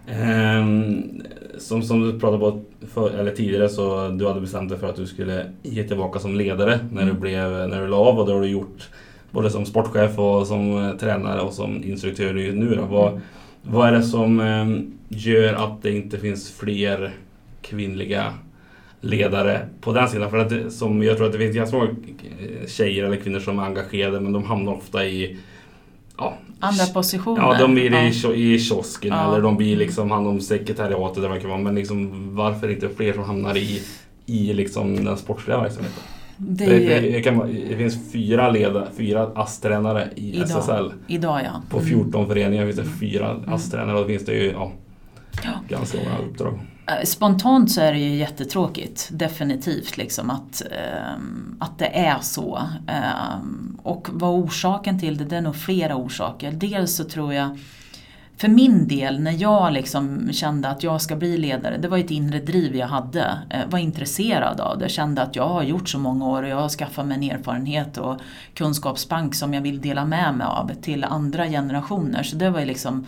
Ehm, som, som du pratade på för, eller tidigare så du hade bestämt dig för att du skulle ge tillbaka som ledare när du, Mm. blev, när du la av och det har du gjort både som sportchef och som eh, tränare och som instruktör nu. Då. Vad, vad är det som eh, gör att det inte finns fler kvinnliga ledare på den sidan? För att det, som jag tror att det finns ganska många eh, tjejer eller kvinnor som är engagerade men de hamnar ofta i ja, Andra positioner. Ja, de blir i, Ja. i kiosken Ja. eller de blir liksom hand om sekretariatet det kan vara. Men liksom, varför inte fler som hamnar i, i liksom den sportsliga verksamheten? Det Det, det, kan, det finns fyra, leda, fyra ASS-tränare i Idag. SSL. idag ja. På Mm. 14 föreningar finns det fyra ASS-tränare och då finns det ju Ja. ganska många uppdrag. Eh, spontant så är det ju jättetråkigt, definitivt, liksom att, ehm, att det är så. Ehm, och vad orsaken till det, det är nog flera orsaker. Dels så tror jag, för min del, när jag liksom kände att jag ska bli ledare, det var ett inre driv jag hade. Eh, var intresserad av det, kände att jag har gjort så många år och jag har skaffat mig en erfarenhet och kunskapsbank som jag vill dela med mig av till andra generationer. Så det var ju liksom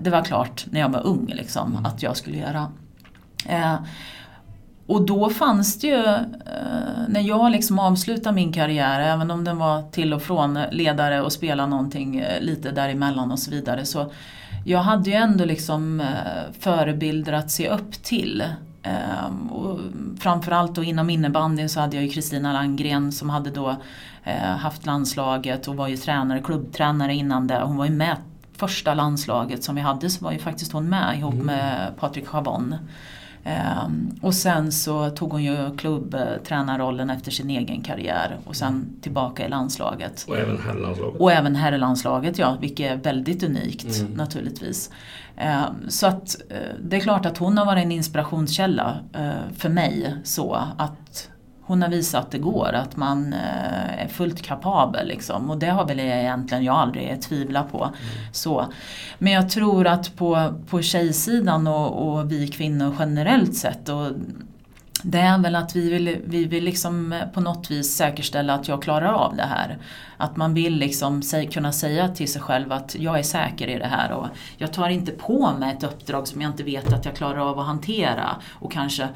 det var klart när jag var ung liksom, Mm. att jag skulle göra. Eh, och då fanns det ju, eh, när jag liksom avslutade min karriär, även om den var till och från ledare och spela någonting eh, lite däremellan och så vidare. Så jag hade ju ändå liksom eh, förebilder att se upp till. Eh, och framförallt då inom innebandyn så hade jag ju Kristina Landgren som hade då eh, haft landslaget och var ju tränare, klubbtränare innan det. Hon var ju med första landslaget som vi hade så var ju faktiskt hon med ihop Mm. med Patrik Chabon. Ehm, och sen så tog hon ju klubbtränarrollen efter sin egen karriär och sen tillbaka i landslaget. Och även herrlandslaget. Och även herrlandslaget ja, vilket är väldigt unikt Mm. naturligtvis. Ehm, så att eh, det är klart att hon har varit en inspirationskälla eh, för mig så att hon har visat att det går, att man eh, är fullt kapabel. Liksom. Och det har väl egentligen jag aldrig tvivlat på. Så. Men jag tror att på, på tjejsidan och, och vi kvinnor generellt sett och det är väl att vi vill, vi vill liksom eh, på något vis säkerställa att jag klarar av det här. Att man vill liksom kunna säga till sig själv att jag är säker i det här och jag tar inte på mig ett uppdrag som jag inte vet att jag klarar av att hantera. Och kanske,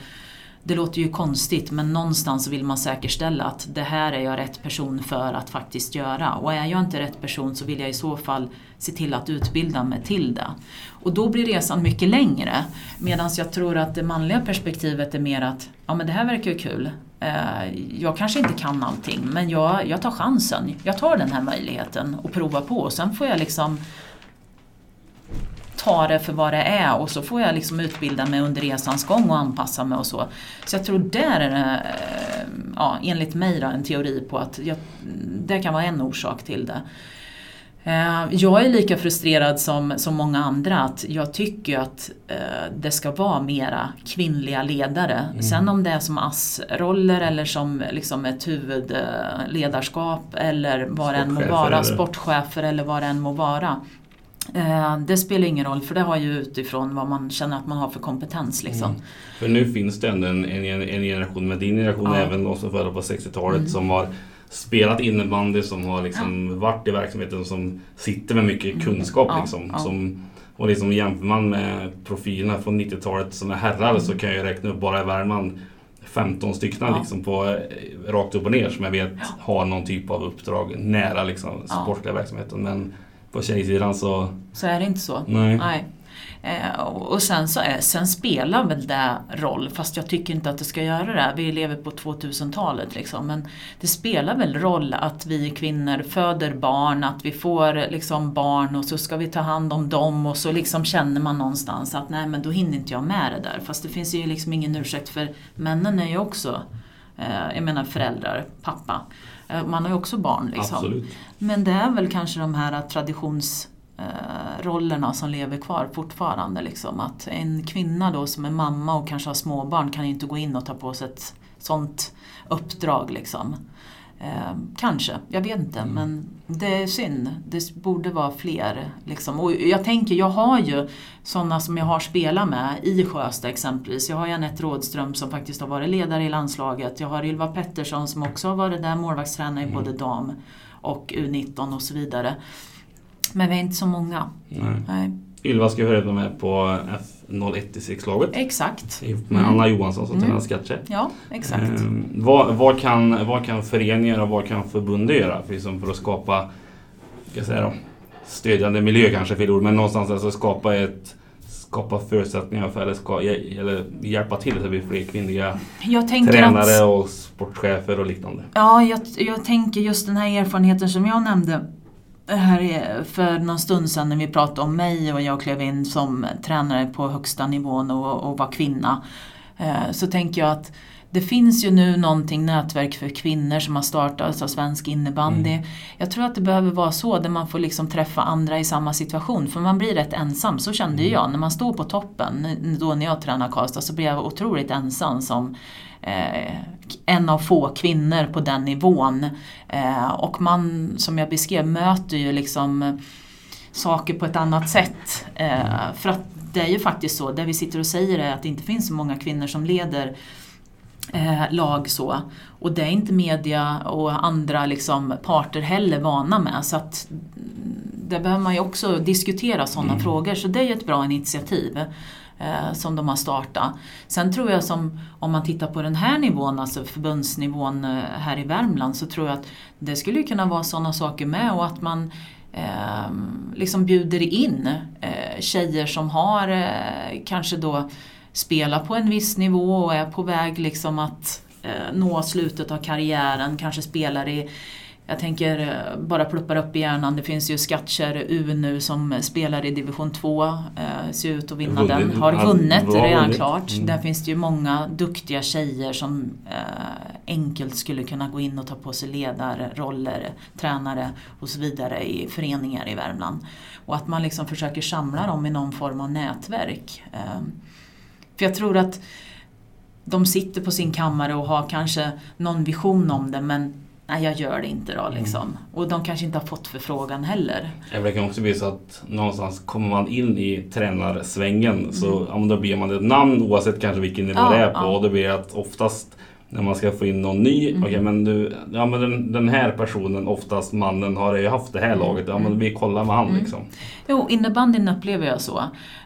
det låter ju konstigt men någonstans vill man säkerställa att det här är jag rätt person för att faktiskt göra. Och är jag inte rätt person så vill jag i så fall se till att utbilda mig till det. Och då blir resan mycket längre. Medan jag tror att det manliga perspektivet är mer att ja men det här verkar ju kul. Eh, jag kanske inte kan allting men jag, jag tar chansen. Jag tar den här möjligheten och provar på. Och sen får jag liksom ta det för vad det är och så får jag liksom utbilda mig under resans gång och anpassa mig och så. Så jag tror där är det, eh, ja, enligt mig då, en teori på att jag, det kan vara en orsak till det. Eh, Jag är lika frustrerad som, som många andra att jag tycker att eh, det ska vara mera kvinnliga ledare. Mm. Sen om det är som ASS-roller eller som liksom ett huvudledarskap eller vad det än må vara, sportchefer eller vad det än må vara. Eh, Det spelar ingen roll för det har ju utifrån vad man känner att man har för kompetens. Liksom. Mm. För nu finns det ändå en, en, en generation med din generation, Ja. även de som födda på 60-talet, Mm. som har spelat innebandy, som har liksom varit i verksamheten, som sitter med mycket kunskap. Ja, Liksom, ja. Som, och liksom jämför man med profilerna från 90-talet som är herrar så kan jag räkna upp bara i Värmland 15 stycken Ja. liksom på, eh, rakt upp och ner som jag vet har någon typ av uppdrag nära liksom, Ja. sportliga verksamheten. Men på tjejsidan så, Så är det inte så. nej. Nej. Eh, och sen, så är, sen spelar väl det roll, fast jag tycker inte att det ska göra det. Vi lever på 2000-talet liksom. Men det spelar väl roll att vi kvinnor föder barn, att vi får liksom barn och så ska vi ta hand om dem och så liksom känner man någonstans att nej men då hinner inte jag med det där. Fast det finns ju liksom ingen ursäkt för männen är ju också, eh, jag menar föräldrar, pappa. Eh, man har ju också barn liksom. Absolut. Men det är väl kanske de här eh, rollerna som lever kvar fortfarande. Liksom. Att en kvinna då som är mamma och kanske har småbarn kan inte gå in och ta på sig ett sånt uppdrag. Liksom. Eh, kanske, jag vet inte. Mm. Men det är synd. Det borde vara fler. Liksom. Och jag tänker, jag har ju sådana som jag har spelat med i Sjösta exempelvis. Jag har Janette Rådström som faktiskt har varit ledare i landslaget. Jag har Ylva Pettersson som också har varit där målvaktstränare i mm. både dam och U19 och så vidare. Men vi är inte så många. Nej. Nej. Ylva ska ju vara med på F01-distriktslaget. Exakt. Med mm. Anna Johansson som mm. tränar sketcher. Ja, exakt. Eh, vad, vad, kan, vad kan föreningar och vad kan förbundet göra för, liksom för att skapa ska säga då, stödjande miljö kanske fel ord, men någonstans alltså skapa ett skapa förutsättningar för eller, ska, eller hjälpa till så att det blir fler kvinnliga tränare att, och sportchefer och liknande. Ja, jag, jag tänker just den här erfarenheten som jag nämnde här är för någon stund sedan när vi pratade om mig och jag klev in som tränare på högsta nivån och, och var kvinna. Eh, så tänker jag att det finns ju nu någonting nätverk för kvinnor som har startats av Svensk innebandy. Mm. Jag tror att det behöver vara så där man får liksom träffa andra i samma situation. För man blir rätt ensam, så kände mm. jag. När man står på toppen, då när jag tränade Karlstad, så blev jag otroligt ensam som eh, en av få kvinnor på den nivån. Eh, och man, som jag beskrev, möter ju liksom saker på ett annat sätt. Eh, för att det är ju faktiskt så, det vi sitter och säger är att det inte finns så många kvinnor som leder eh, lag så. Och det är inte media och andra liksom, parter heller vana med. Så att där behöver man ju också diskutera sådana mm. frågor. Så det är ju ett bra initiativ eh, som de har startat. Sen tror jag som, om man tittar på den här nivån, alltså förbundsnivån eh, här i Värmland, så tror jag att det skulle kunna vara sådana saker med och att man eh, liksom bjuder in eh, tjejer som har eh, kanske då spelat på en viss nivå och är på väg liksom att eh, nå slutet av karriären, kanske spelar i jag tänker eh, bara pluppar upp i hjärnan, det finns ju Skatcher U nu som spelar i division 2, eh, ser ut att vinna den. Har vunnit redan klart. Mm. Där finns det ju många duktiga tjejer som eh, enkelt skulle kunna gå in och ta på sig ledarroller, tränare och så vidare i föreningar i Värmland. Och att man liksom försöker samla dem i någon form av nätverk. Eh, för jag tror att de sitter på sin kammare och har kanske någon vision om det men nej jag gör det inte då mm. liksom. Mm. Och de kanske inte har fått förfrågan heller. Det kan också bli så att någonstans kommer man in i tränarsvängen mm. så ja, då blir man ett namn oavsett kanske vilken nivå ja, det är på. Ja. Och det blir att oftast när man ska få in någon ny. Mm. Okej, men, du, ja, men den, den, här personen, oftast mannen, har ju haft det här mm. laget. Ja, men mm. vi kollar med han mm. liksom. Jo, innebandyn upplever jag så.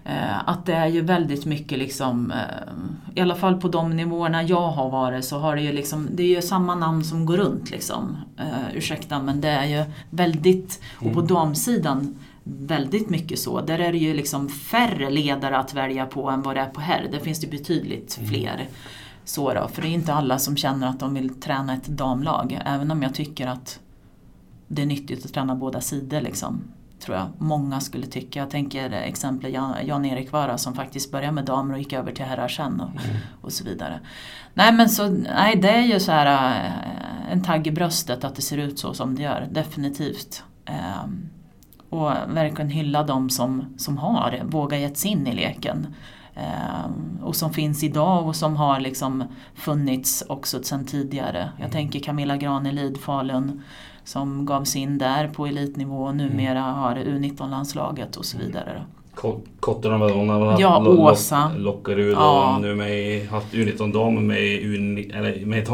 Eh, att det är ju väldigt mycket liksom, eh, i alla fall på de nivåerna jag har varit så har det ju liksom, det är ju samma namn som går runt liksom. Eh, ursäkta men det är ju väldigt, och på damsidan väldigt mycket så. Där är det ju liksom färre ledare att välja på än vad det är på herr. Där finns det betydligt fler. Så då, för det är inte alla som känner att de vill träna ett damlag. Även om jag tycker att det är nyttigt att träna båda sidor. Liksom, tror jag många skulle tycka. Jag tänker exempel Jan-Erik Vara som faktiskt började med damer och gick över till herrar sen och, mm. och så vidare. Nej men så, nej det är ju så här eh, en tagg i bröstet att det ser ut så som det gör, definitivt. Um, och verkligen hylla de som, som har vågat gett sig in i leken. Ehm, och som finns idag och som har liksom funnits också sedan tidigare. Jag mm. tänker Camilla Granelid, Falun, som gav sig in där på elitnivå och numera mm. har U19-landslaget och så mm. vidare. Kottarna hon har ja, Åsa. Lockerud ja. och nu med, haft U19-dam med, U, eller med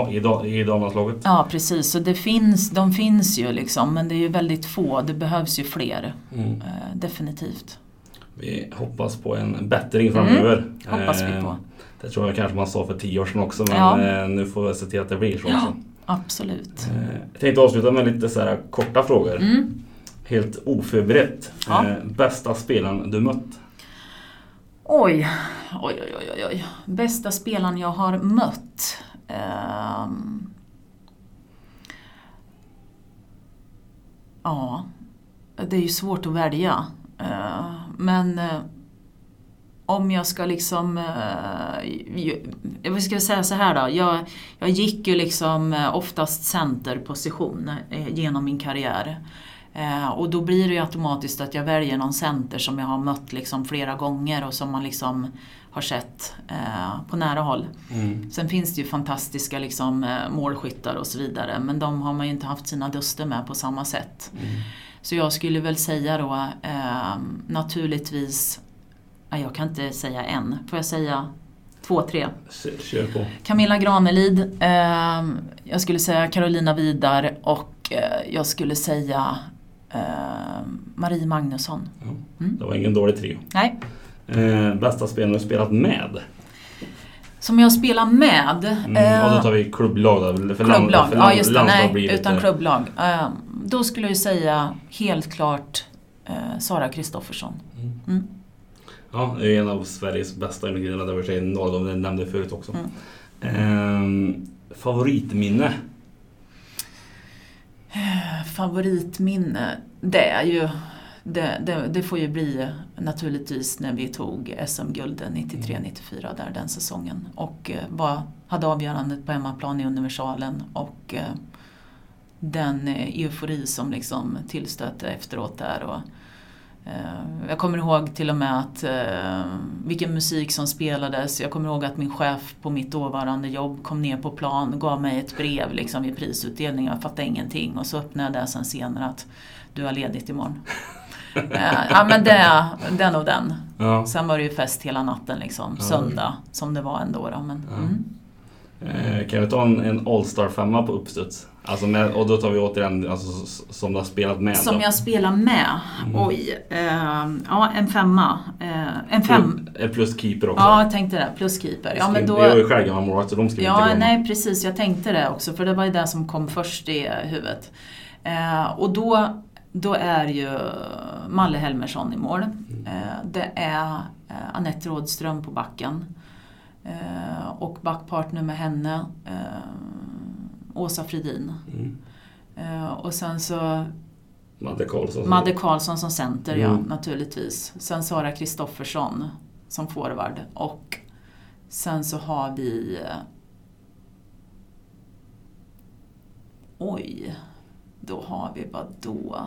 i, i damlandslaget. Ja precis, så det finns, de finns ju liksom men det är ju väldigt få, det behövs ju fler. Mm. Uh, definitivt. Vi hoppas på en bättring framöver. Mm, hoppas vi på. Eh, det tror jag kanske man sa för tio år sedan också men ja. Eh, nu får vi se till att det blir så ja, också. Absolut. Eh, jag tänkte avsluta med lite så här korta frågor. Mm. Helt oförberett. Ja. Bästa spelaren du mött? Oj, oj, oj, oj, oj. Bästa spelaren jag har mött? Ehm. Ja, det är ju svårt att välja. Men eh, om jag ska liksom... eh, Jag ska säga så här då. Jag, jag gick ju liksom eh, oftast centerposition genom min karriär. Och då blir det ju automatiskt att jag väljer någon center som jag har mött liksom flera gånger och som man liksom har sett på nära håll. Mm. Sen finns det ju fantastiska liksom, målskyttar och så vidare men de har man ju inte haft sina duster med på samma sätt. Mm. Så jag skulle väl säga då eh, naturligtvis, jag kan inte säga en, får jag säga två, tre? Kör- på. Camilla Granelid, eh, jag skulle säga Carolina Vidar och eh, jag skulle säga eh, Marie Magnusson. Det var ingen dålig trio. Nej, Eh, bästa spelaren du spelat med? Som jag spelar med. Mm. eh, och då tar vi klubblag då. För land- Klubblag, för ja land- just det, nej, blir lite- utan klubblag. Eh, då skulle jag ju säga helt klart eh, Sara Kristoffersson. Mm. Ja, det är en av Sveriges bästa individer. Det var sig några av dem jag nämnde förut också. Mm. Ehm, favoritminne? Favoritminne, det är ju det, det, det får ju bli naturligtvis när vi tog SM-guldet 93-94 där den säsongen och eh, var, hade avgörandet på hemmaplan i universalen och eh, den eh, eufori som liksom tillstötte efteråt där. Och, jag kommer ihåg till och med att vilken musik som spelades. Jag kommer ihåg att min chef på mitt dåvarande jobb kom ner på plan och gav mig ett brev liksom, vid prisutdelningen. Jag fattade ingenting och så öppnade jag det sen senare att du har ledigt imorgon. Eh, ja men det, det är nog den. Ja. Sen var det ju fest hela natten liksom, Ja. söndag som det var ändå. Då, men, Ja. mm. Eh, kan vi ta en, en All-Star femma på uppstuds? Alltså med, och då tar vi återigen alltså, som du har spelat med. Som då. jag spelar med? Mm. Oj, eh, ja en femma. Eh, en fem. Plus, plus keeper också. Ja, jag tänkte det. Plus keeper. Ja, men då, Jag är ju själv gammal målvakt så de ska vi inte Ja, glömma. nej precis. Jag tänkte det också för det var ju det som kom först i huvudet. Eh, och då, då är ju Malle Helmersson i mål. Mm. Eh, det är eh, Anette Rådström på backen. Eh, och backpartner med henne, Åsa Fridin. Mm. Och sen så Madde Karlsson. Madde Karlsson som center, ja Mm. naturligtvis. Sen Sara Kristoffersson som forward. Och sen så har vi... Oj, då har vi vad då?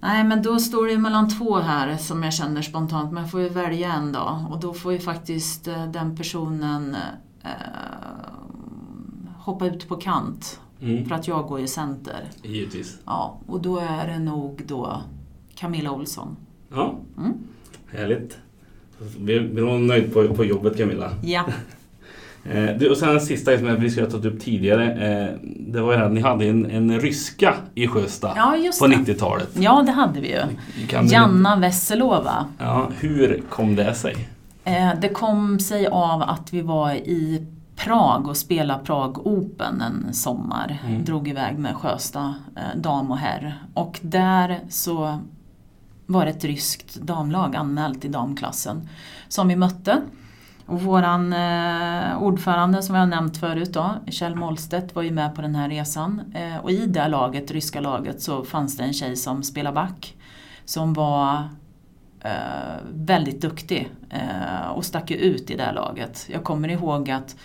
Nej, men då står det mellan två här som jag känner spontant. Men jag får ju välja en då. Och då får ju faktiskt eh, den personen eh, hoppa ut på kant. Mm. För att jag går i center. Givetvis. Ja, och då är det nog då Camilla Olsson. Ja, Mm. härligt. Vi är nöjd på, på jobbet Camilla. Ja. Eh, du, och sen en sista som vi skulle ha tagit upp tidigare. Eh, det var ju att ni hade en, en ryska i Sjösta ja, på det. 90-talet. Ja, det hade vi ju. Kan du- Janna Vesselova. Ja, hur kom det sig? Eh, det kom sig av att vi var i Prag och spelade Prag Open en sommar. Mm. Drog iväg med Sjösta eh, dam och herr. Och där så var ett ryskt damlag anmält i damklassen som vi mötte. Och våran eh, ordförande som jag nämnt förut då, Kjell Målstedt var ju med på den här resan. Eh, och i det laget, ryska laget, så fanns det en tjej som spelade back. Som var eh, väldigt duktig eh, och stack ut i det här laget. Jag kommer ihåg att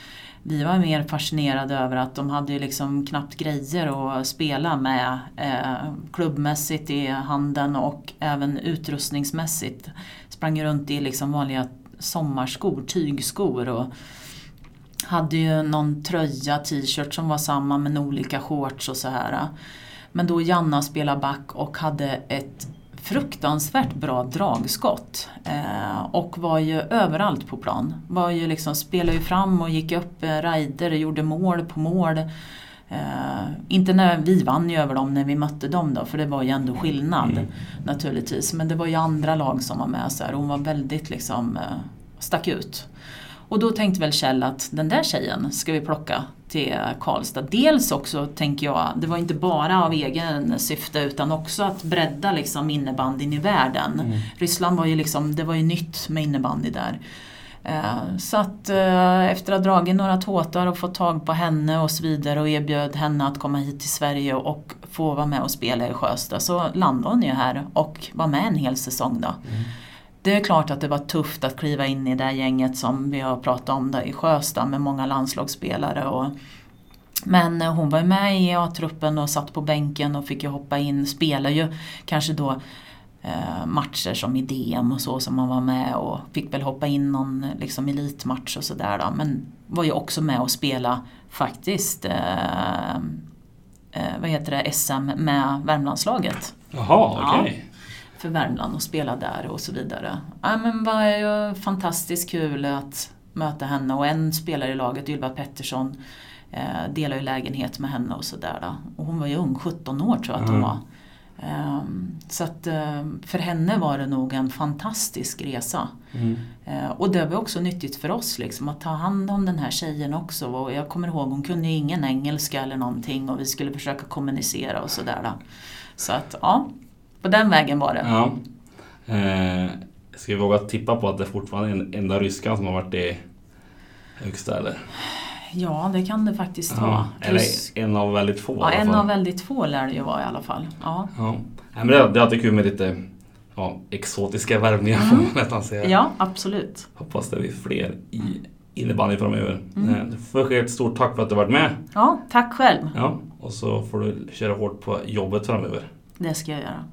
vi var mer fascinerade över att de hade ju liksom knappt grejer att spela med eh, klubbmässigt i handen och även utrustningsmässigt. Sprang runt i liksom vanliga sommarskor, tygskor och hade ju någon tröja, t-shirt som var samma men olika shorts och så här. Men då Janna spelade back och hade ett fruktansvärt bra dragskott. Eh, och var ju överallt på plan. Var ju liksom, spelade ju fram och gick upp eh, rider, gjorde mål på mål. Eh, inte när vi vann ju över dem när vi mötte dem då, för det var ju ändå skillnad Mm. naturligtvis. Men det var ju andra lag som var med så här. Hon var väldigt liksom, eh, stack ut. Och då tänkte väl Kjell att den där tjejen ska vi plocka till Karlstad. Dels också, tänker jag, det var inte bara av egen syfte utan också att bredda liksom innebandyn i världen. Mm. Ryssland var ju liksom, det var ju nytt med innebandy där. Eh, Så att eh, efter att ha dragit några tåtar och fått tag på henne och så vidare och erbjöd henne att komma hit till Sverige och få vara med och spela i Sjösta så landade hon ju här och var med en hel säsong då. Det är klart att det var tufft att kliva in i det gänget som vi har pratat om där i Sjösta med många landslagsspelare. Och, men eh, hon var med i A-truppen och satt på bänken och fick ju hoppa in, spela ju kanske då matcher som i DM och så som man var med och fick väl hoppa in någon liksom, elitmatch och sådär då. Men var ju också med och spela faktiskt eh, eh, vad heter det, SM med Värmlandslaget Jaha, okej. för Värmland och spela där och så vidare. Ja, men var ju fantastiskt kul att möta henne och en spelare i laget, Ylva Pettersson, eh, delar ju lägenhet med henne och sådär. Och hon var ju ung, 17 år tror jag att hon Mm. var. Ehm, Så att eh, för henne var det nog en fantastisk resa. Mm. Eh, Och det var också nyttigt för oss liksom, att ta hand om den här tjejen också. Och jag kommer ihåg, hon kunde ju ingen engelska eller någonting och vi skulle försöka kommunicera och sådär. Så att ja, på den vägen var det. Ja. Eh, ska vi våga tippa på att det fortfarande är den enda ryskan som har varit i högsta eller? Ja, det kan det faktiskt vara. Ja, eller Plus- en av väldigt få ja, en av väldigt få lär det ju vara i alla fall. Ja, Ja. Men det, det är alltid kul med lite ja, exotiska värvningar får man nästan säga. ja absolut. Hoppas det blir fler i innebandy framöver. Mm. Eh, Du får ett stort tack för att du varit med. Ja, tack själv. Ja, och så får du köra hårt på jobbet framöver. Det ska jag göra.